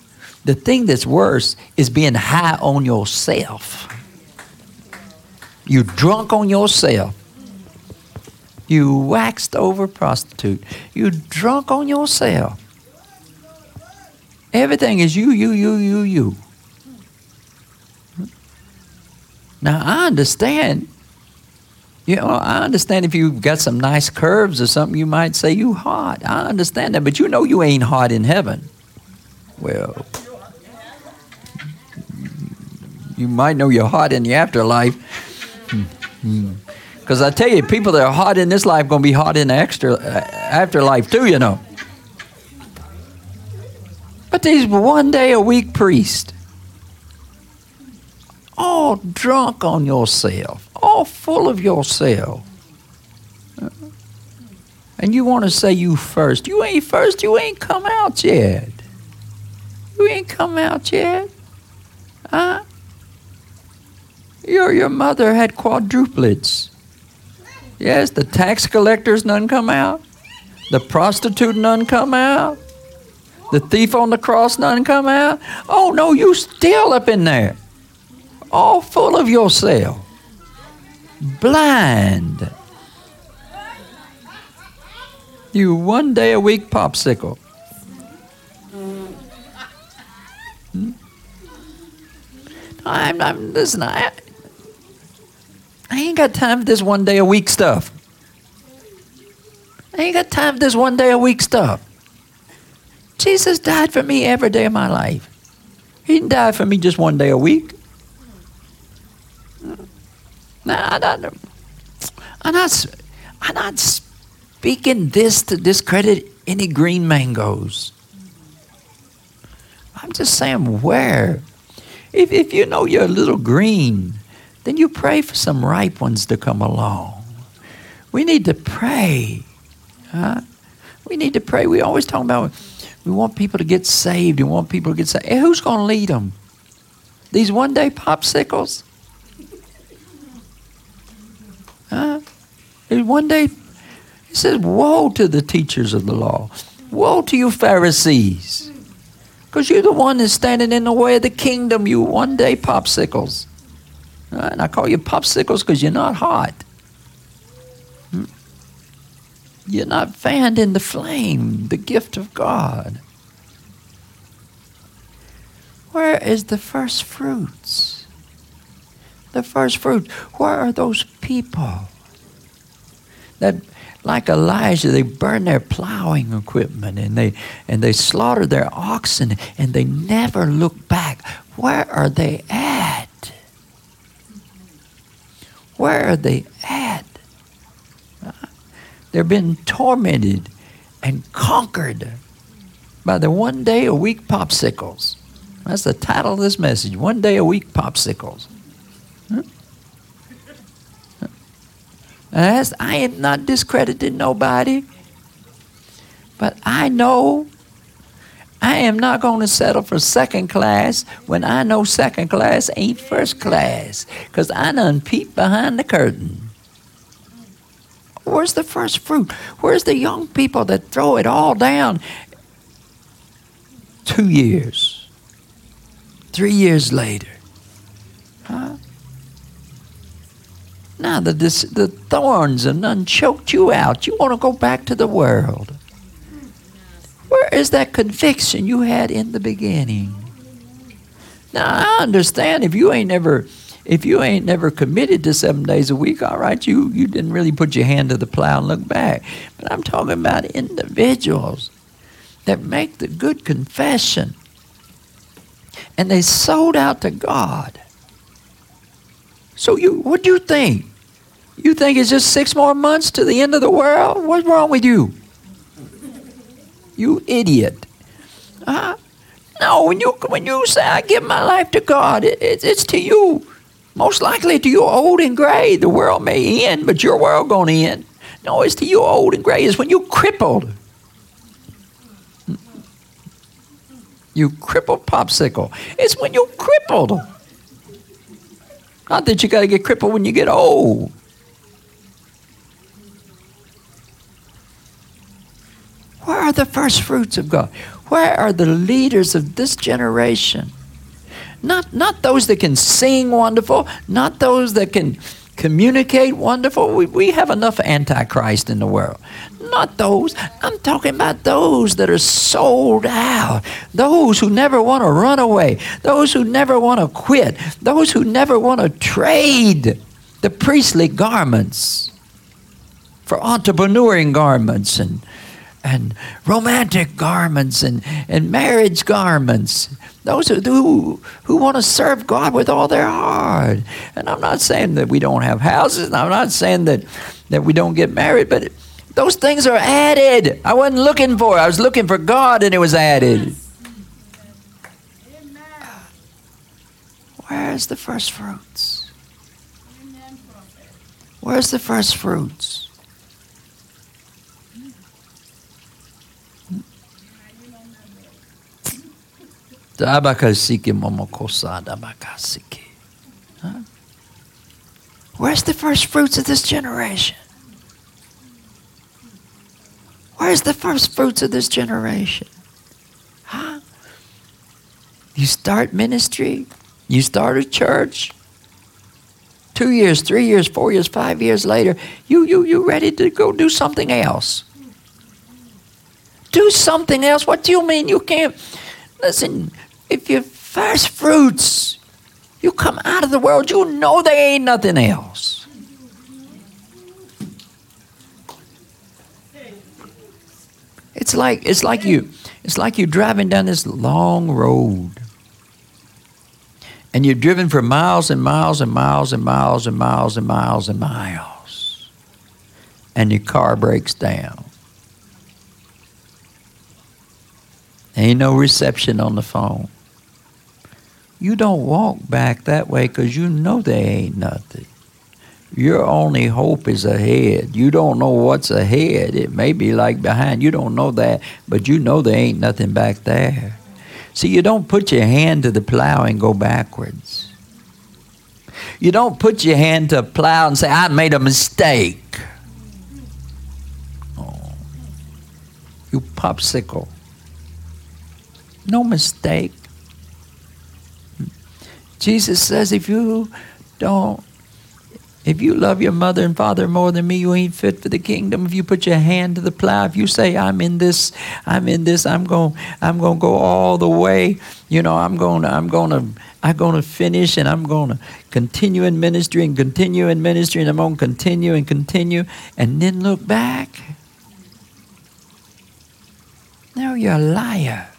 The thing that's worse is being high on yourself. You're drunk on yourself. You waxed over prostitute. You drunk on yourself. Everything is you, you, you, you, you. Now, I understand. You know, I understand if you've got some nice curves or something, you might say you hot. I understand that, but you know you ain't hot in heaven. Well, you might know you're hot in the afterlife. Hmm, hmm. Because I tell you, people that are hot in this life going to be hot in the extra, uh, afterlife too, you know. But these one day a week priests, all drunk on yourself, all full of yourself. And you want to say you first. You ain't first, you ain't come out yet. You ain't come out yet. Huh? Your, your mother had quadruplets. Yes, the tax collectors none come out. The prostitute none come out. The thief on the cross none come out? Oh no, you still up in there. All full of yourself. Blind. You one day a week popsicle. Hmm? I'm, I'm listen, I, I ain't got time for this one day a week stuff. I ain't got time for this one day a week stuff. Jesus died for me every day of my life. He didn't die for me just one day a week. No, I'm not, I'm not, I'm not speaking this to discredit any green mangoes. I'm just saying, where? If, if you know you're a little green, then you pray for some ripe ones to come along. We need to pray. Huh? We need to pray. We always talk about we want people to get saved. We want people to get saved. Who's going to lead them? These one day popsicles? Huh? One day, he says, Woe to the teachers of the law. Woe to you, Pharisees. Because you're the one that's standing in the way of the kingdom, you one day popsicles. And I call you popsicles because you're not hot. Hmm? You're not fanned in the flame, the gift of God. Where is the first fruits? The first fruits. Where are those people that, like Elisha, they burn their plowing equipment and they and they slaughter their oxen and they never look back? Where are they at? Where are they at? They're being tormented and conquered by the one day a week popsicles. That's the title of this message. One day a week popsicles. Huh? I am not discrediting nobody, but I know I am not going to settle for second class when I know second class ain't first class because I done peeped behind the curtain. Where's the first fruit? Where's the young people that throw it all down? Two years, three years later. Huh? Now the, the thorns have none choked you out. You want to go back to the world. Is that conviction you had in the beginning? Now I understand if you ain't never if you ain't never committed to seven days a week, all right, you, you didn't really put your hand to the plow and look back. But I'm talking about individuals that make the good confession and they sold out to God. So you what do you think? You think it's just six more months to the end of the world? What's wrong with you? You idiot. Huh? No, when you when you say I give my life to God, it, it, it's to you. Most likely to you old and gray. The world may end, but your world gonna end. No, it's to you old and gray. It's when you crippled. You crippled popsicle. It's when you're crippled. Not that you got to get crippled when you get old. Where are the first fruits of God? Where are the leaders of this generation? Not, not those that can sing wonderful, not those that can communicate wonderful. We, we have enough antichrist in the world. Not those. I'm talking about those that are sold out. Those who never want to run away. Those who never want to quit. Those who never want to trade the priestly garments for entrepreneuring garments and and romantic garments and, and marriage garments. Those who, who, who want to serve God with all their heart. And I'm not saying that we don't have houses, and I'm not saying that, that we don't get married, but those things are added. I wasn't looking for it. I was looking for God, and it was added. Where's the first fruits? Where's the first fruits? Where's the first fruits of this generation? Where's the first fruits of this generation? Huh? You start ministry, you start a church. Two years, three years, four years, five years later, you you you ready to go do something else. Do something else. What do you mean you can't listen? if you're first fruits, you come out of the world, you know there ain't nothing else. It's like it's like you it's like you're driving down this long road. And you've driven for miles and miles and miles and miles and miles and miles and miles. and your car breaks down. Ain't no reception on the phone. You don't walk back that way because you know there ain't nothing. Your only hope is ahead. You don't know what's ahead. It may be like behind. You don't know that, but you know there ain't nothing back there. See, you don't put your hand to the plow and go backwards. You don't put your hand to a plow and say, I made a mistake. Oh. You popsicle. No mistake. Jesus says, if you don't if you love your mother and father more than me, you ain't fit for the kingdom. If you put your hand to the plow, if you say, I'm in this, I'm in this, I'm going, I'm going to go all the way. You know, I'm going to, I'm going to, I'm going to finish and I'm going to continue in ministry and continue in ministry and I'm going to continue and continue and then look back. Now you're a liar.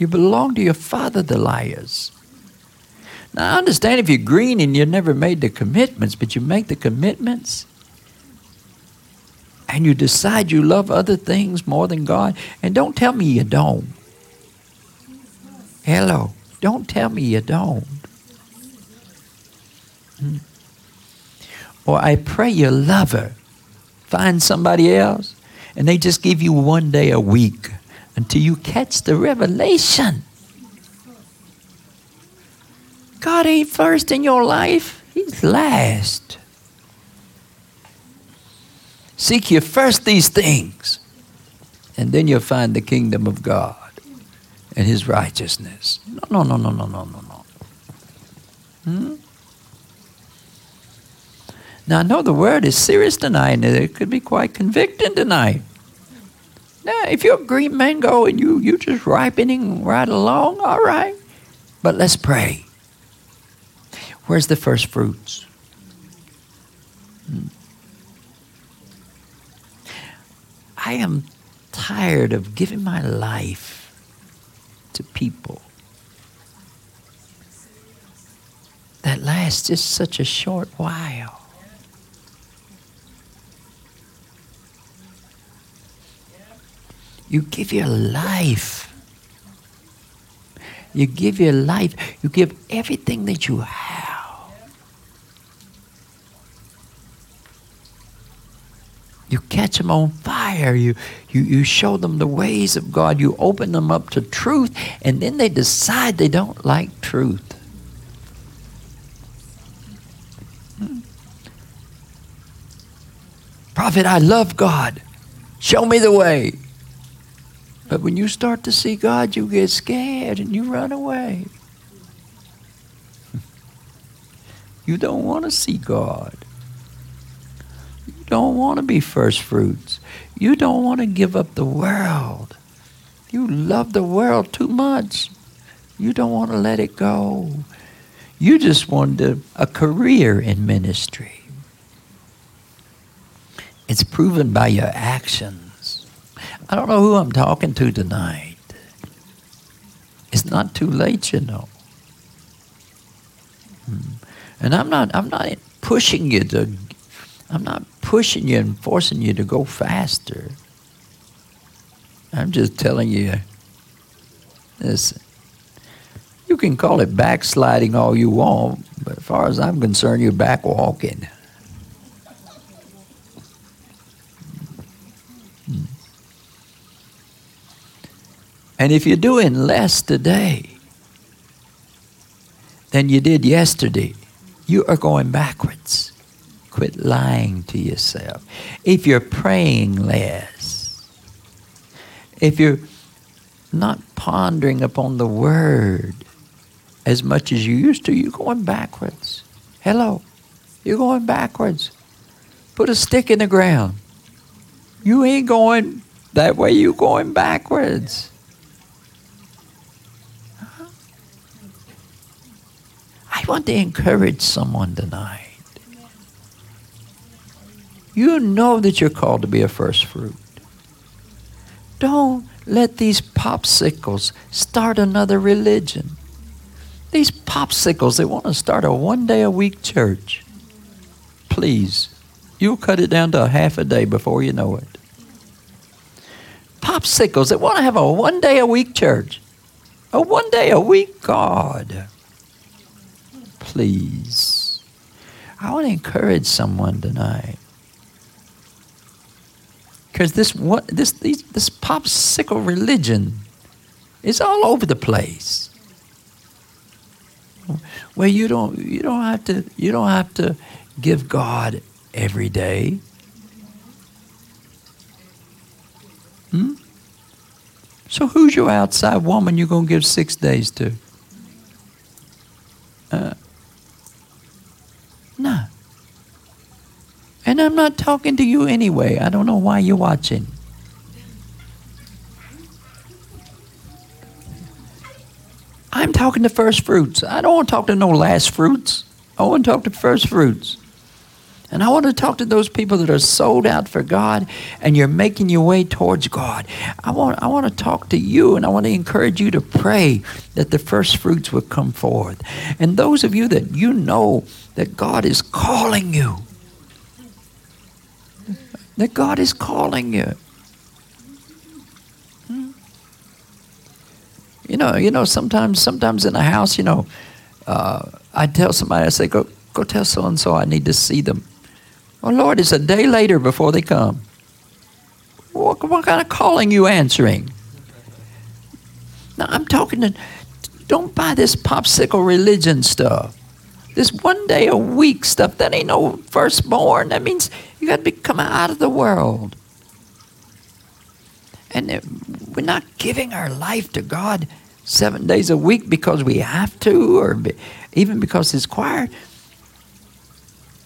You belong to your father, the liars. Now, I understand if you're green and you never made the commitments, but you make the commitments and you decide you love other things more than God, and don't tell me you don't. Hello. Don't tell me you don't. Hmm. Or I pray you love her. Find somebody else, and they just give you one day a week until you catch the revelation. God ain't first in your life, He's last. Seek ye first these things, and then you'll find the kingdom of God and His righteousness. No, no, no, no, no, no, no, no. Hmm? Now, I know the word is serious tonight, and it could be quite convicting tonight. Now, if you're a green mango and you, you're just ripening right along, all right. But let's pray. Where's the first fruits? Hmm. I am tired of giving my life to people that lasts just such a short while. You give your life. You give your life. You give everything that you have. You catch them on fire. You, you, you show them the ways of God. You open them up to truth, and then they decide they don't like truth. Hmm. Prophet, I love God. Show me the way. But when you start to see God, you get scared and you run away. [laughs] You don't want to see God You don't want to be first fruits. You don't want to give up the world. You love the world too much. You don't want to let it go. You just wanted a career in ministry. It's proven by your actions. I don't know who I'm talking to tonight. It's not too late, you know. Hmm. And I'm not I'm not pushing you to I'm not pushing you and forcing you to go faster. I'm just telling you, listen, you can call it backsliding all you want, but as far as I'm concerned, you're backwalking. And if you're doing less today than you did yesterday, you are going backwards. Quit lying to yourself. If you're praying less, if you're not pondering upon the Word as much as you used to, you're going backwards. Hello, you're going backwards. Put a stick in the ground. You ain't going that way, you're going backwards. I want to encourage someone tonight. You know that you're called to be a first fruit. Don't let these popsicles start another religion. These popsicles, they want to start a one day a week church. Please, You'll cut it down to a half a day before you know it. Popsicles that want to have a one day a week church. A one day a week God. Please. I want to encourage someone tonight. Because this this this popsicle religion is all over the place. Well, you don't you don't have to you don't have to give God every day. Hmm? So who's your outside woman you're going to give six days to? Uh, no. And I'm not talking to you anyway. I don't know why you're watching. I'm talking to first fruits. I don't want to talk to no last fruits. I want to talk to first fruits. And I want to talk to those people that are sold out for God and you're making your way towards God. I want, I want to talk to you and I want to encourage you to pray that the first fruits will come forth. And those of you that you know that God is calling you, that God is calling you. Hmm? You know, you know. Sometimes, sometimes in a house, you know, uh, I tell somebody, I say, "Go, go tell so and so I need to see them." Oh Lord, it's a day later before they come. What, what kind of calling you answering? Now I'm talking to. Don't buy this popsicle religion stuff. This one day a week stuff. That ain't no firstborn. That means you got to be coming out of the world. And we're not giving our life to God seven days a week because we have to, or even because it's required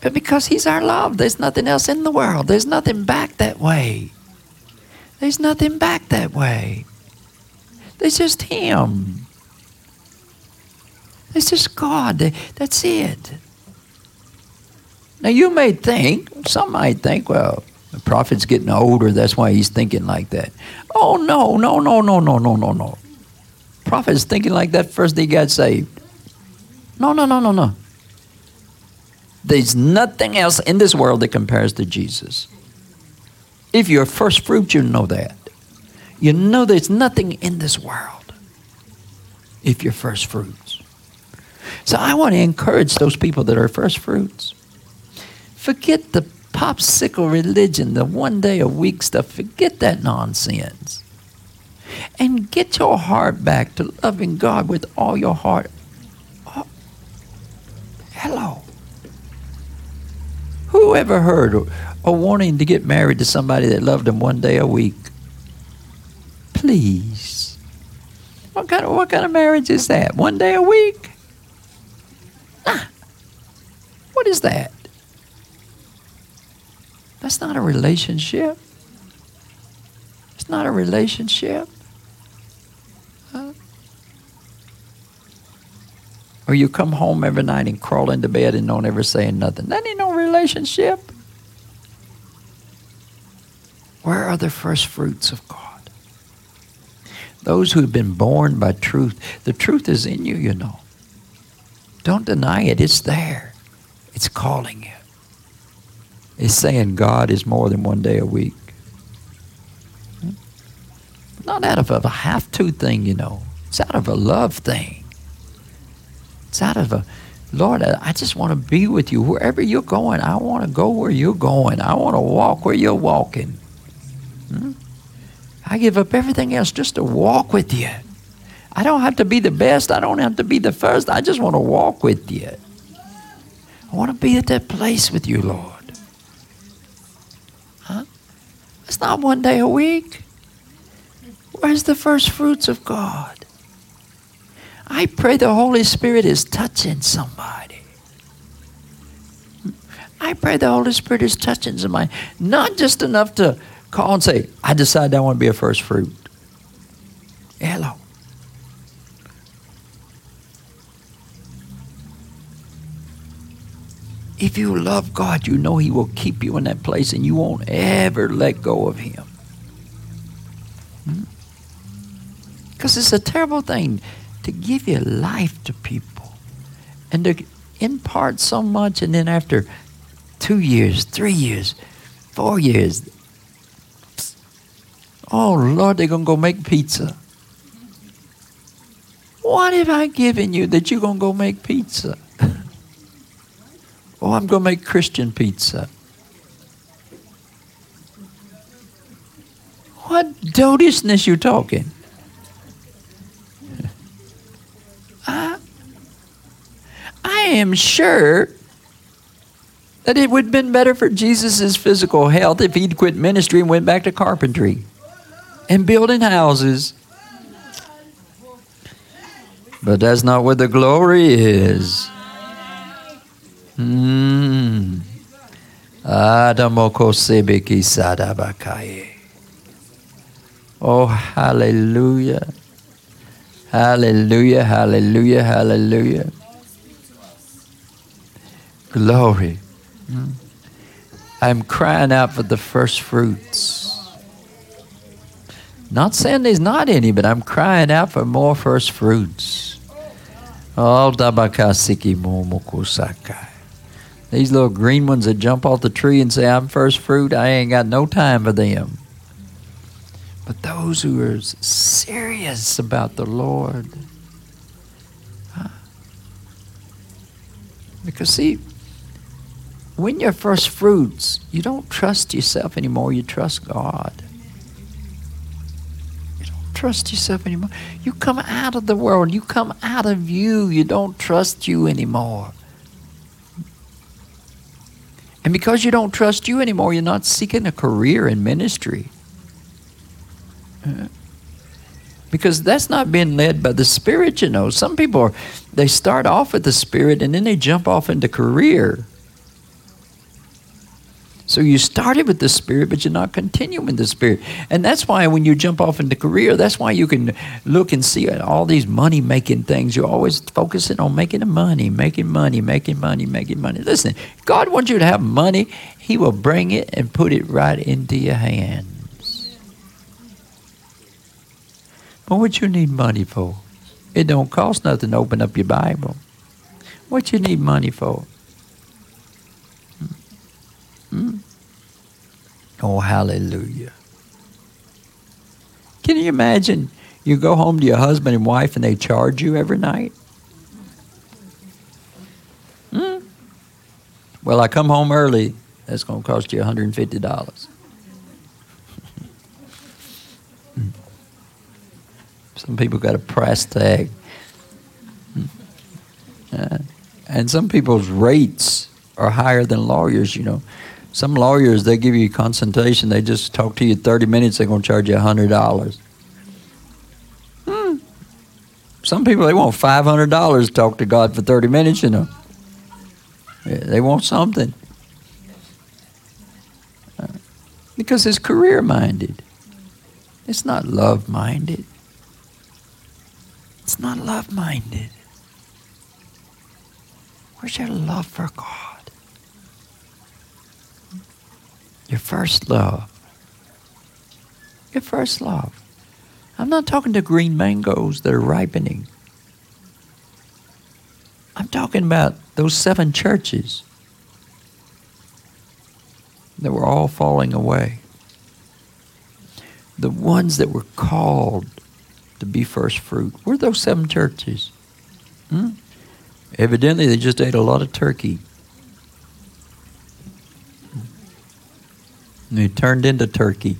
but because He's our love. There's nothing else in the world. There's nothing back that way. There's nothing back that way. There's just Him. It's just God. That's it. Now, you may think, some might think, well, the prophet's getting older, that's why he's thinking like that. Oh, no, no, no, no, no, no, no, no. Prophet's thinking like that first he got saved. No, no, no, no, no. There's nothing else in this world that compares to Jesus. If you're first fruit, you know that. You know there's nothing in this world if you're first fruits. So I want to encourage those people that are first fruits. Forget the popsicle religion, the one day a week stuff. Forget that nonsense. And get your heart back to loving God with all your heart. Oh, hello. Who ever heard a warning to get married to somebody that loved them one day a week? Please. What kind of what kind of marriage is that? One day a week? Nah. What is that? That's not a relationship. It's not a relationship. Or you come home every night and crawl into bed and don't ever say nothing. That ain't no relationship. Where are the first fruits of God? Those who have been born by truth. The truth is in you, you know. Don't deny it. It's there. It's calling you. It's saying God is more than one day a week. Not out of a have to thing, you know. It's out of a love thing. It's out of a, Lord, I just want to be with you. Wherever you're going, I want to go where you're going. I want to walk where you're walking. Hmm? I give up everything else just to walk with you. I don't have to be the best. I don't have to be the first. I just want to walk with you. I want to be at that place with you, Lord. Huh? It's not one day a week. Where's the first fruits of God? I pray the Holy Spirit is touching somebody. I pray the Holy Spirit is touching somebody. Not just enough to call and say, I decided I want to be a first fruit. Hello. If you love God, you know He will keep you in that place and you won't ever let go of Him. Because hmm? it's a terrible thing to give your life to people and to impart so much and then after two years, three years, four years. Oh, Lord, they're going to go make pizza. What have I given you that you're going to go make pizza? [laughs] oh, I'm going to make Christian pizza. What dotishness you talking? I, I am sure that it would have been better for Jesus' physical health if he'd quit ministry and went back to carpentry and building houses but that's not where the glory is. Hmm. Oh, hallelujah. Hallelujah, hallelujah, hallelujah. Glory. I'm crying out for the first fruits. Not saying there's not any, but I'm crying out for more first fruits. Oh. These little green ones that jump off the tree and say, I'm first fruit, I ain't got no time for them. But those who are serious about the Lord, because see, when you're first fruits, you don't trust yourself anymore, you trust God You don't trust yourself anymore. You come out of the world. You come out of you. You don't trust you anymore. And because you don't trust you anymore, you're not seeking a career in ministry. Uh, because that's not being led by the Spirit, you know. Some people, are, they start off with the Spirit and then they jump off into career. So you started with the Spirit, but you're not continuing the Spirit. And that's why when you jump off into career, that's why you can look and see all these money making things. You're always focusing on making the money, making money, making money, making money. Listen, God wants you to have money, He will bring it and put it right into your hands. But what you need money for? It don't cost nothing to open up your Bible. What you need money for? Hmm? Oh, hallelujah. Can you imagine you go home to your husband and wife and they charge you every night? Hmm? Well, I come home early. That's going to cost you $150. [laughs] some people got a price tag. [laughs] Uh, and some people's rates are higher than lawyers, you know. Some lawyers, they give you consultation, they just talk to you 30 minutes, they're going to charge you $100. Hmm. Some people, they want $500 to talk to God for 30 minutes, you know. They want something. Because it's career minded. It's not love minded. It's not love minded. Where's your love for God? Your first love. Your first love. I'm not talking to green mangoes that are ripening. I'm talking about those seven churches that were all falling away. The ones that were called to be first fruit. Were those seven churches? Hmm? Evidently, they just ate a lot of turkey. And turned into Turkey.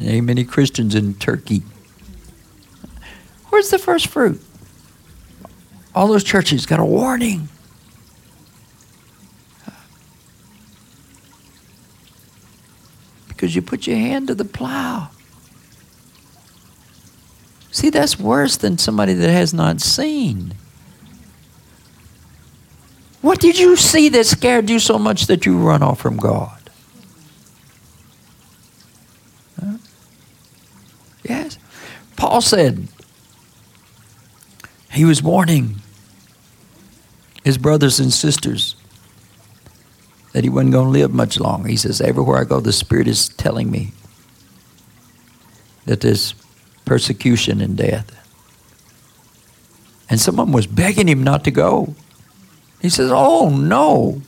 Ain't many Christians in Turkey. Where's the first fruit? All those churches got a warning. Because you put your hand to the plow. See, that's worse than somebody that has not seen. What did you see that scared you so much that you run off from God? Huh? Yes. Paul said he was warning his brothers and sisters that he wasn't going to live much longer. He says, Everywhere I go, the Spirit is telling me that there's persecution and death. And someone was begging him not to go. He says, Oh, no.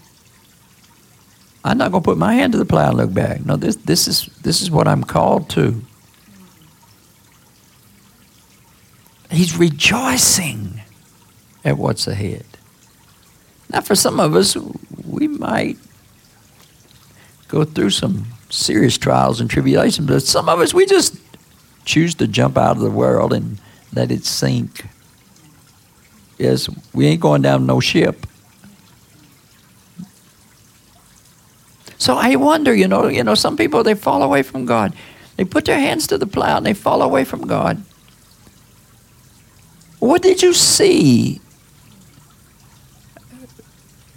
I'm not going to put my hand to the plow and look back. No, this, this, is, this is what I'm called to. He's rejoicing at what's ahead. Now, for some of us, we might go through some serious trials and tribulations, but some of us, we just choose to jump out of the world and let it sink. Yes, we ain't going down no ship. So I wonder, you know, you know, some people they fall away from God. They put their hands to the plow and they fall away from God. What did you see?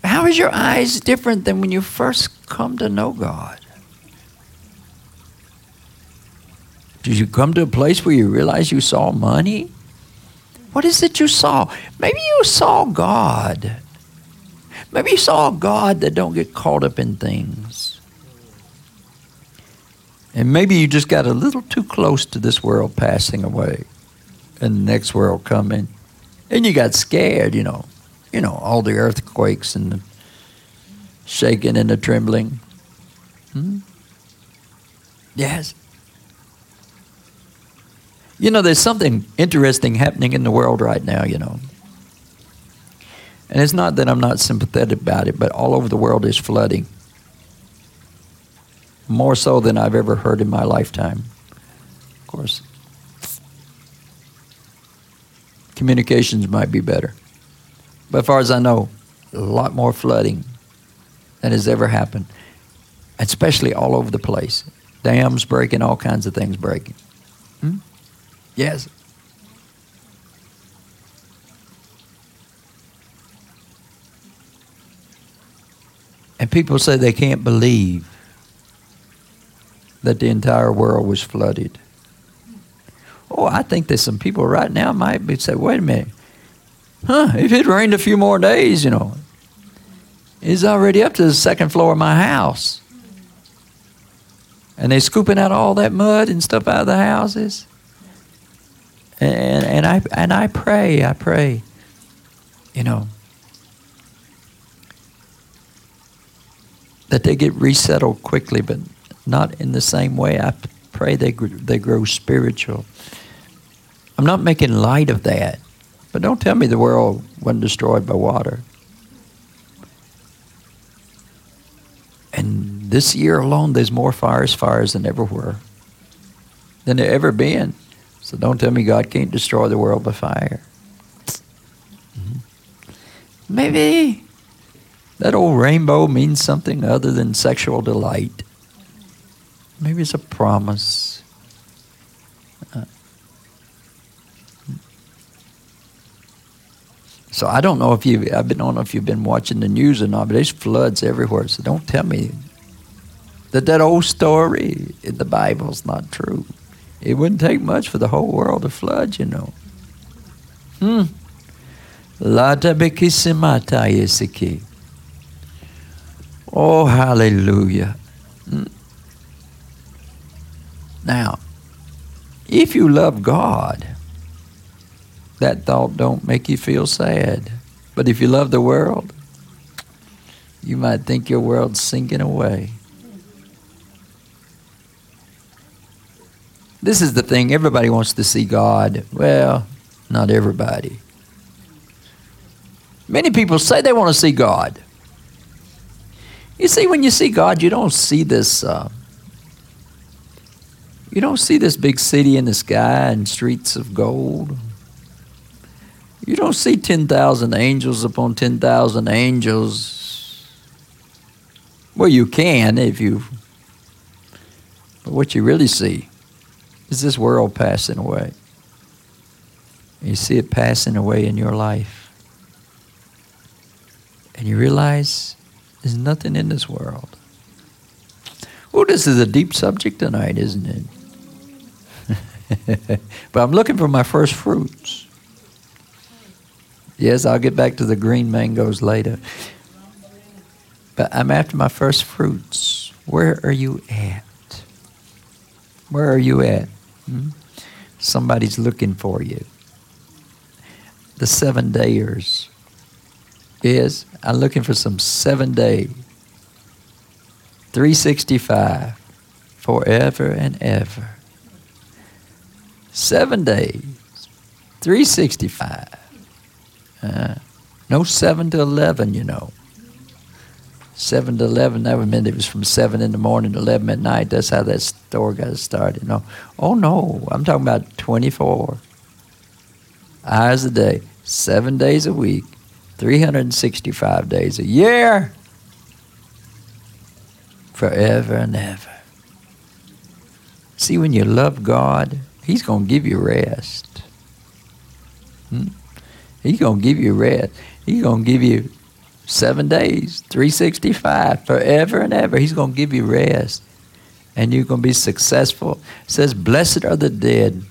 How is your eyes different than when you first come to know God? Did you come to a place where you realize you saw money? What is it you saw? Maybe you saw God. Maybe you saw God that don't get caught up in things. And maybe you just got a little too close to this world passing away and the next world coming. And you got scared, you know. You know, all the earthquakes and the shaking and the trembling. Hmm? Yes. You know, there's something interesting happening in the world right now, you know. And it's not that I'm not sympathetic about it, but all over the world is flooding. More so than I've ever heard in my lifetime. Of course, communications might be better. But as far as I know, a lot more flooding than has ever happened, especially all over the place. Dams breaking, all kinds of things breaking. Hmm? Yes. And people say they can't believe that the entire world was flooded. Oh, I think there's some people right now might be say, wait a minute. Huh, if it rained a few more days, you know, it's already up to the second floor of my house. And they're scooping out all that mud and stuff out of the houses. And, and I and I pray, I pray, you know, that they get resettled quickly, but not in the same way. I pray they they grow spiritual. I'm not making light of that, but don't tell me the world wasn't destroyed by water. And this year alone, there's more fires, fires than ever were, than there ever been. So don't tell me God can't destroy the world by fire. Mm-hmm. Maybe that old rainbow means something other than sexual delight. Maybe it's a promise. Uh, so I don't know if you I don't know if you've been watching the news or not, but there's floods everywhere. So don't tell me that that old story in the Bible's not true. It wouldn't take much for the whole world to flood, you know. Hmm. Oh, hallelujah. Hmm. Now, if you love God, that thought don't make you feel sad. But if you love the world, you might think your world's sinking away. This is the thing. Everybody wants to see God. Well, not everybody. Many people say they want to see God. You see, when you see God, you don't see this. Uh, you don't see this big city in the sky and streets of gold. You don't see 10,000 angels upon 10,000 angels. Well, you can if you. But what you really see is this world passing away. You see it passing away in your life. And you realize there's nothing in this world. Oh, this is a deep subject tonight, isn't it? [laughs] but I'm looking for my first fruits. Yes, I'll get back to the green mangoes later. But I'm after my first fruits. Where are you at? Where are you at? Hmm? Somebody's looking for you. The seven dayers is I'm looking for some seven day 365 forever and ever. Seven days, 365. Uh, no 7 to 11, you know. 7 to 11 never meant it was from 7 in the morning to 11 at night. That's how that store got started. No. Oh, no. I'm talking about 24 hours a day, seven days a week, 365 days a year, forever and ever. See, when you love God, He's going to give you rest. Hmm? He's going to give you rest. He's going to give you seven days, 365, forever and ever. He's going to give you rest. And you're going to be successful. It says, Blessed are the dead.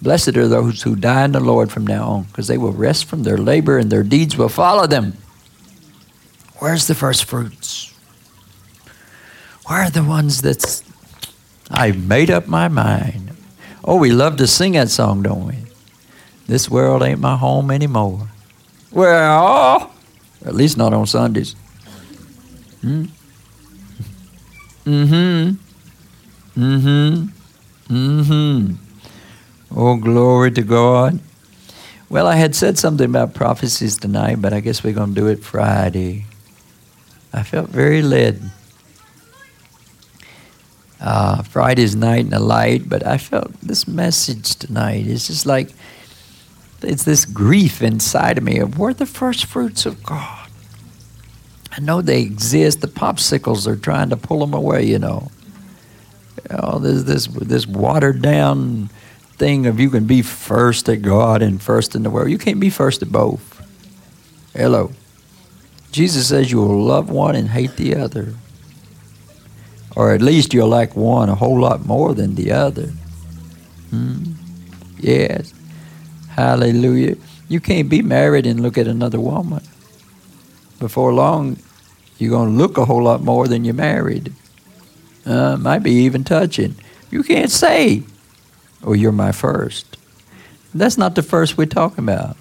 Blessed are those who die in the Lord from now on, because they will rest from their labor and their deeds will follow them. Where's the first fruits? Where are the ones that's I made up my mind? Oh, we love to sing that song, don't we? This world ain't my home anymore. Well, at least not on Sundays. Hmm? Mm-hmm. Mm-hmm. Mm-hmm. Oh, glory to God. Well, I had said something about prophecies tonight, but I guess we're going to do it Friday. I felt very led. Uh, Friday's night and the light, but I felt this message tonight is just like it's this grief inside of me of where the first fruits of God. I know they exist. The popsicles are trying to pull them away, you know. Oh, there's this this watered down thing of you can be first at God and first in the world. You can't be first at both. Hello. Jesus says you will love one and hate the other. Or at least you'll like one a whole lot more than the other. Hmm? Yes. Hallelujah. You can't be married and look at another woman. Before long, you're going to look a whole lot more than you're married. Uh, might be even touching. You can't say, oh, you're my first. That's not the first we're talking about.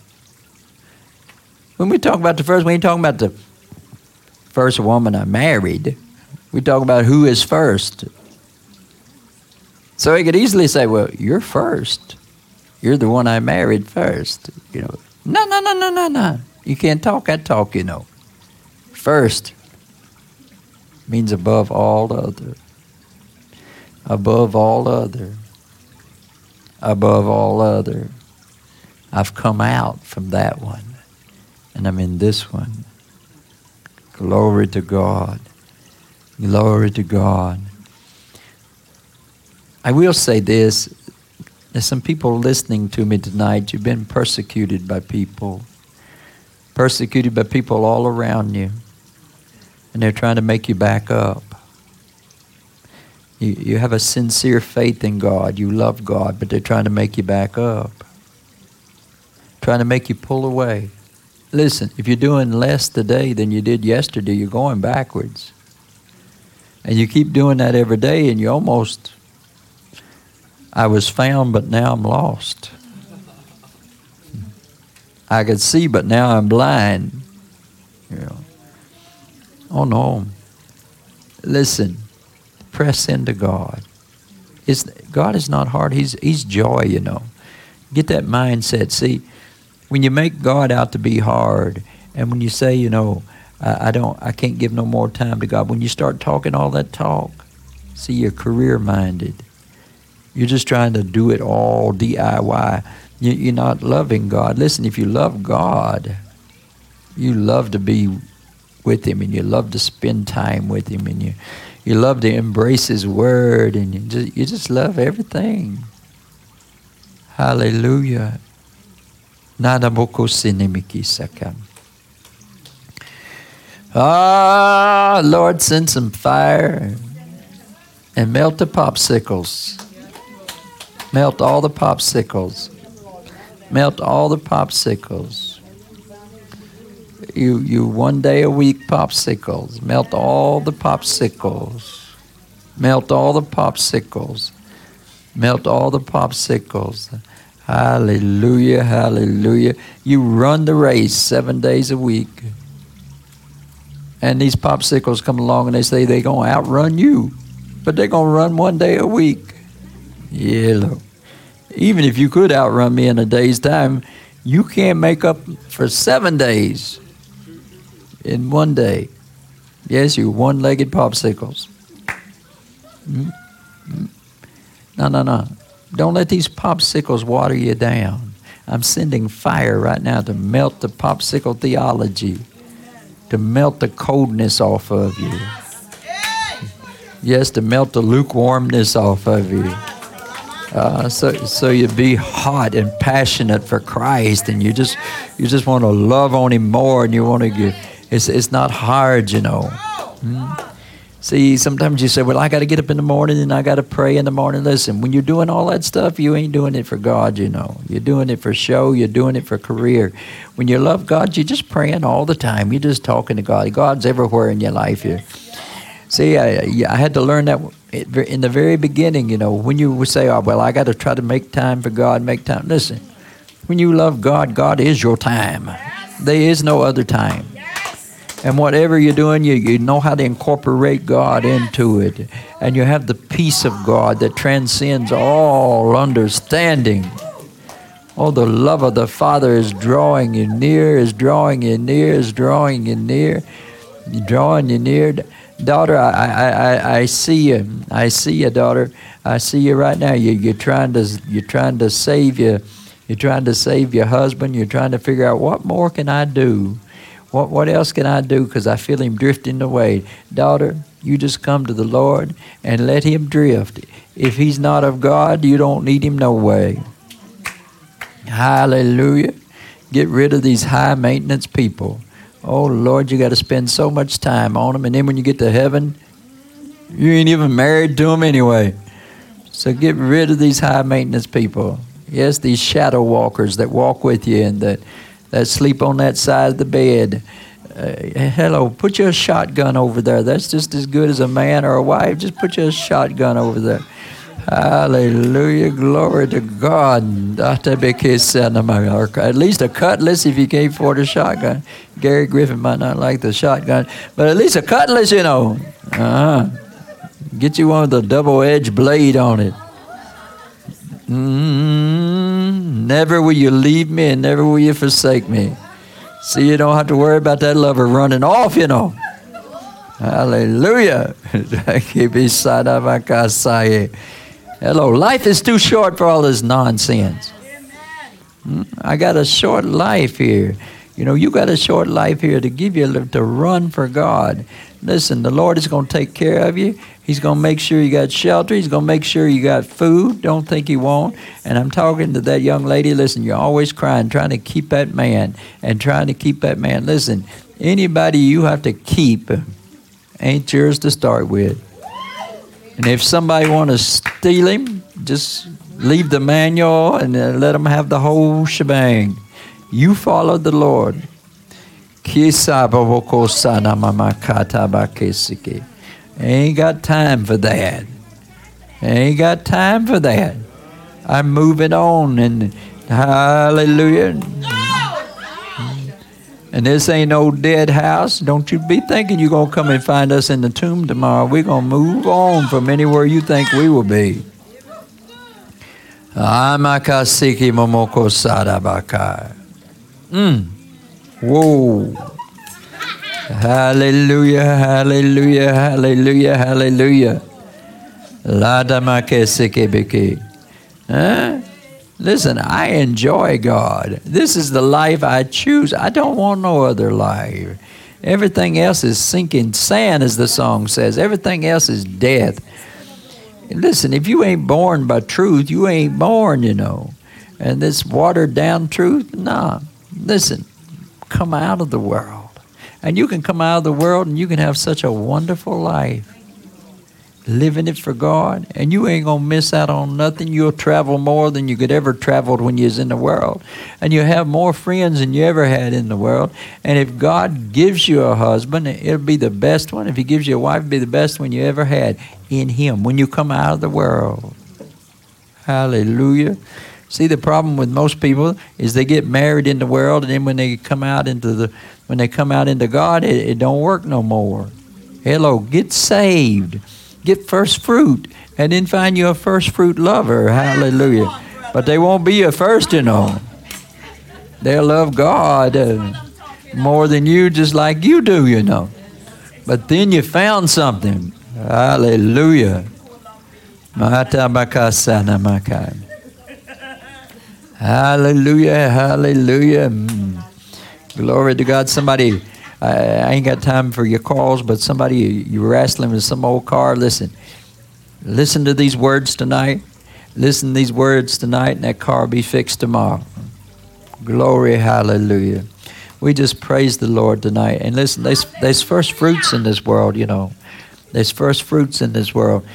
When we talk about the first, we ain't talking about the first woman I married. We talk about who is first. So he could easily say, well, you're first. You're the one I married first. You know, no, no, no, no, no, no. You can't talk that talk, you know. First means above all other. Above all other. Above all other. I've come out from that one, and I'm in this one. Glory to God. Glory to God. I will say this there's some people listening to me tonight. You've been persecuted by people, persecuted by people all around you, and they're trying to make you back up. You, you have a sincere faith in God. You love God, but they're trying to make you back up, trying to make you pull away. Listen, if you're doing less today than you did yesterday, you're going backwards. And you keep doing that every day, and you almost I was found, but now I'm lost. I could see, but now I'm blind. Oh no. Listen, press into God. It's, God is not hard. He's, he's joy, you know. Get that mindset. See, when you make God out to be hard, and when you say, you know, I, I don't, I can't give no more time to God, when you start talking all that talk, see, you're career minded. You're just trying to do it all DIY. You're not loving God. Listen, if you love God, you love to be with Him and you love to spend time with Him and you, you love to embrace His Word and you just, you just love everything. Hallelujah. Ah, Lord, send some fire and melt the popsicles. Melt all the popsicles. Melt all the popsicles. You, you one day a week popsicles. Melt all the popsicles. Melt all the popsicles. Melt all the popsicles. Hallelujah, hallelujah. You run the race seven days a week. And these popsicles come along and they say they're going to outrun you, but they're going to run one day a week. Yeah, look. Even if you could outrun me in a day's time, you can't make up for seven days in one day. Yes, you one legged popsicles. Mm-hmm. No, no, no. Don't let these popsicles water you down. I'm sending fire right now to melt the popsicle theology, to melt the coldness off of you. Yes, to melt the lukewarmness off of you. Uh, so, so you be hot and passionate for Christ, and you just, you just want to love on Him more, and you want to get. It's, it's not hard, you know. Hmm? See, sometimes you say, Well, I got to get up in the morning and I got to pray in the morning. Listen, when you're doing all that stuff, you ain't doing it for God, you know. You're doing it for show, you're doing it for career. When you love God, you're just praying all the time. You're just talking to God. God's everywhere in your life here. See, I, I had to learn that in the very beginning, you know, when you would say, Oh, well, I got to try to make time for God, make time. Listen, when you love God, God is your time. There is no other time. And whatever you're doing, you, you know how to incorporate God into it. And you have the peace of God that transcends all understanding. Oh, the love of the Father is drawing you near, is drawing you near, is drawing you near, drawing you near. Daughter, I, I, I, I see you. I see you, daughter. I see you right now. You, you're trying to you're trying to save you. You're trying to save your husband. You're trying to figure out what more can I do what, what else can I do? Because I feel him drifting away. Daughter, you just come to the Lord and let him drift. If he's not of God, you don't need him no way. Hallelujah. Get rid of these high maintenance people. Oh, Lord, you got to spend so much time on them. And then when you get to heaven, you ain't even married to them anyway. So get rid of these high maintenance people. Yes, these shadow walkers that walk with you and that that sleep on that side of the bed. Uh, hello, put your shotgun over there. That's just as good as a man or a wife. Just put your shotgun over there. Hallelujah. Glory to God. At least a cutlass if you can't afford a shotgun. Gary Griffin might not like the shotgun, but at least a cutlass, you know. Uh-huh. Get you one with a double edged blade on it. Mm, never will you leave me and never will you forsake me. See, you don't have to worry about that lover running off, you know. Hallelujah. [laughs] Hello. Life is too short for all this nonsense. Hmm? I got a short life here. You know, you got a short life here to give you a to run for God. Listen, the Lord is going to take care of you. He's going to make sure you got shelter. He's going to make sure you got food. Don't think He won't. And I'm talking to that young lady. Listen, you're always crying, trying to keep that man and trying to keep that man. Listen, anybody you have to keep ain't yours to start with. And if somebody want to steal him, just leave the manual and uh, let them have the whole shebang. You follow the Lord. Ain't got time for that. Ain't got time for that. I'm moving on and hallelujah. And this ain't no dead house. Don't you be thinking you're going to come and find us in the tomb tomorrow. We're going to move on from anywhere you think we will be. Amakasiki momoko sadabaka. Mm. Whoa. Hallelujah, hallelujah, hallelujah, hallelujah. Huh? Listen, I enjoy God. This is the life I choose. I don't want no other life. Everything else is sinking sand, as the song says. Everything else is death. Listen, if you ain't born by truth, you ain't born, you know. And this watered down truth, nah. Listen, come out of the world. And you can come out of the world and you can have such a wonderful life living it for God, and you ain't gonna miss out on nothing. You'll travel more than you could ever traveled when you was in the world, and you'll have more friends than you ever had in the world. And if God gives you a husband, it'll be the best one. If He gives you a wife, it'll be the best one you ever had in Him when you come out of the world. Hallelujah. See, the problem with most people is they get married in the world, and then when they come out into the when they come out into God, it, it don't work no more. Hello, get saved, get first fruit, and then find you a first fruit lover. Hallelujah. But they won't be a first, you know. They'll love God uh, more than you, just like you do, you know. But then you found something. Hallelujah. Hallelujah, hallelujah. Mm. Glory to God. Somebody, I, I, ain't got time for your calls, but somebody, you were wrestling with some old car. Listen, listen to these words tonight. Listen to these words tonight, and that car will be fixed tomorrow. Glory, hallelujah. We just praise the Lord tonight. And listen, there's, there's first fruits in this world, you know. There's first fruits in this world.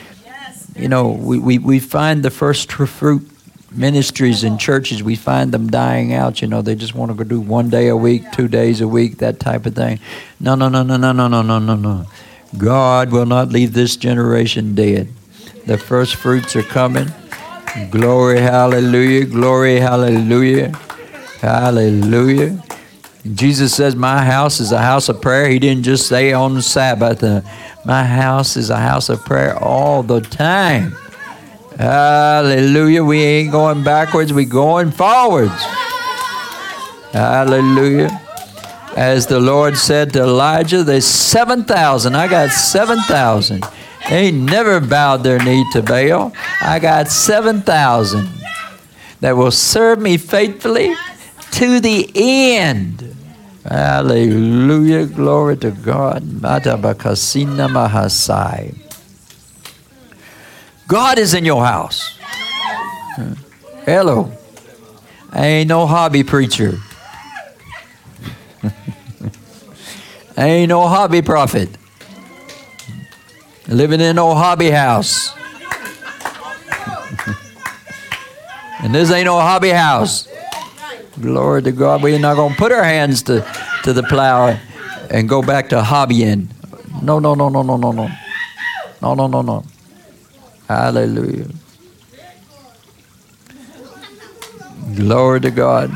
You know, we, we, we find the first fruit ministries and churches, we find them dying out. You know, they just want to go do one day a week, two days a week, that type of thing. No, no, no, no, no, no, no, no, no, no. God will not leave this generation dead. The first fruits are coming. Glory, hallelujah, glory, hallelujah, hallelujah. Jesus says, My house is a house of prayer. He didn't just say on Sabbath, uh, My house is a house of prayer all the time. Hallelujah. We ain't going backwards, we going forwards. Hallelujah. As the Lord said to Elijah, there's 7,000. I got 7,000. They never bowed their knee to Baal. I got 7,000 that will serve me faithfully to the end. Hallelujah. Glory to God. Matabakasina Mahasai. God is in your house. Hello. I ain't no hobby preacher. I [laughs] ain't no hobby prophet. Living in no hobby house. [laughs] and this ain't no hobby house. Glory to God. We're not going to put our hands to, to the plow and go back to hobbying. No, no, no, no, no, no, no. No, no, no, no. Hallelujah. Glory to God.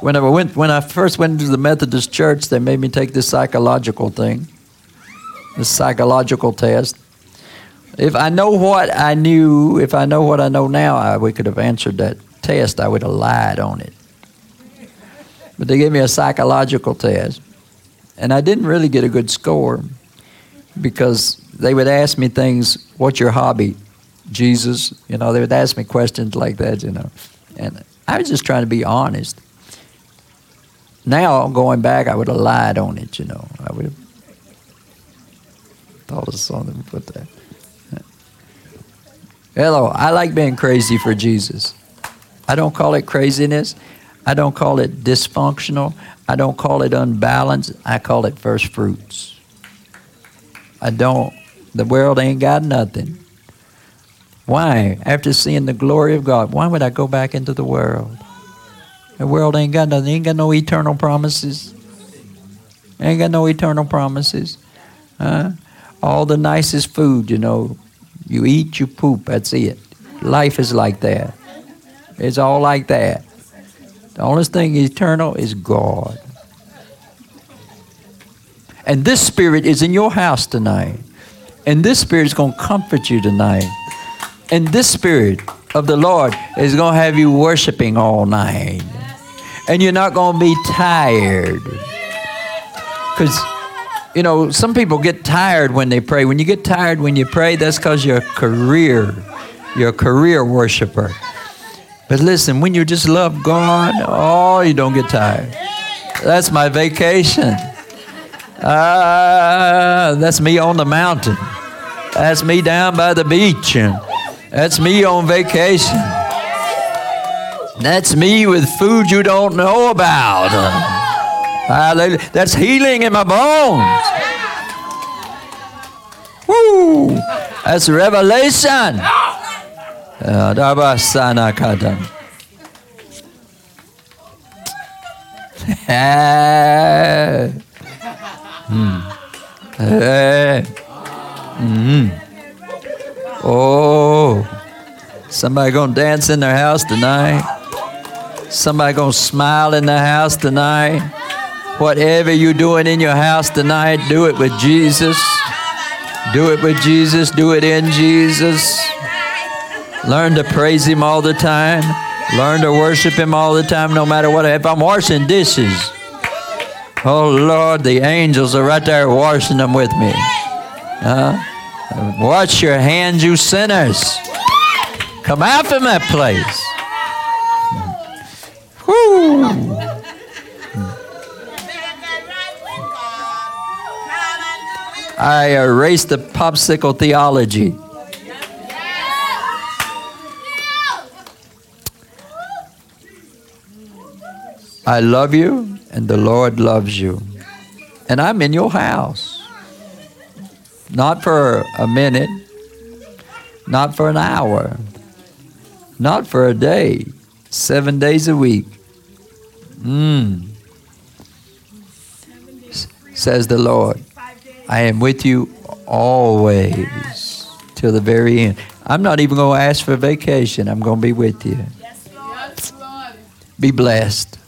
When I went, when I first went to the Methodist Church, they made me take this psychological thing, this psychological test. If I know what I knew, if I know what I know now, I, we could have answered that test. I would have lied on it. But they gave me a psychological test, and I didn't really get a good score because they would ask me things, what's your hobby? Jesus, you know, they would ask me questions like that, you know. And I was just trying to be honest. Now, going back, I would have lied on it, you know. I would have thought of something to put that. Hello, I like being crazy for Jesus. I don't call it craziness. I don't call it dysfunctional. I don't call it unbalanced. I call it first fruits. I don't the world ain't got nothing. Why? After seeing the glory of God, why would I go back into the world? The world ain't got nothing. Ain't got no eternal promises. Ain't got no eternal promises. Huh? All the nicest food, you know. You eat, you poop. That's it. Life is like that. It's all like that. The only thing eternal is God. And this spirit is in your house tonight. And this Spirit is going to comfort you tonight. And this Spirit of the Lord is going to have you worshiping all night. And you're not going to be tired. Because, you know, some people get tired when they pray. When you get tired when you pray, that's because you're a career. You're a career worshiper. But listen, when you just love God, oh, you don't get tired. That's my vacation. Ah, that's me on the mountain. That's me down by the beach. That's me on vacation. That's me with food you don't know about. Hallelujah. That's healing in my bones. Woo! That's revelation. [laughs] Hmm. Hey. Mm. Oh. Somebody gonna dance in their house tonight? Somebody gonna smile in their house tonight? Whatever you're doing in your house tonight, do it with Jesus. Do it with Jesus. Do it in Jesus. Learn to praise Him all the time. Learn to worship Him all the time, no matter what. If I'm washing dishes, oh Lord, the angels are right there washing them with me. Uh, wash your hands, you sinners. Come out from that place. I erased the popsicle theology. I love you, and the Lord loves you. And I'm in your house. Not for a minute, not for an hour, not for a day, seven days a week. Mm. Says the Lord, I am with you always till the very end. I'm not even going to ask for vacation. I'm going to be with you. Be blessed.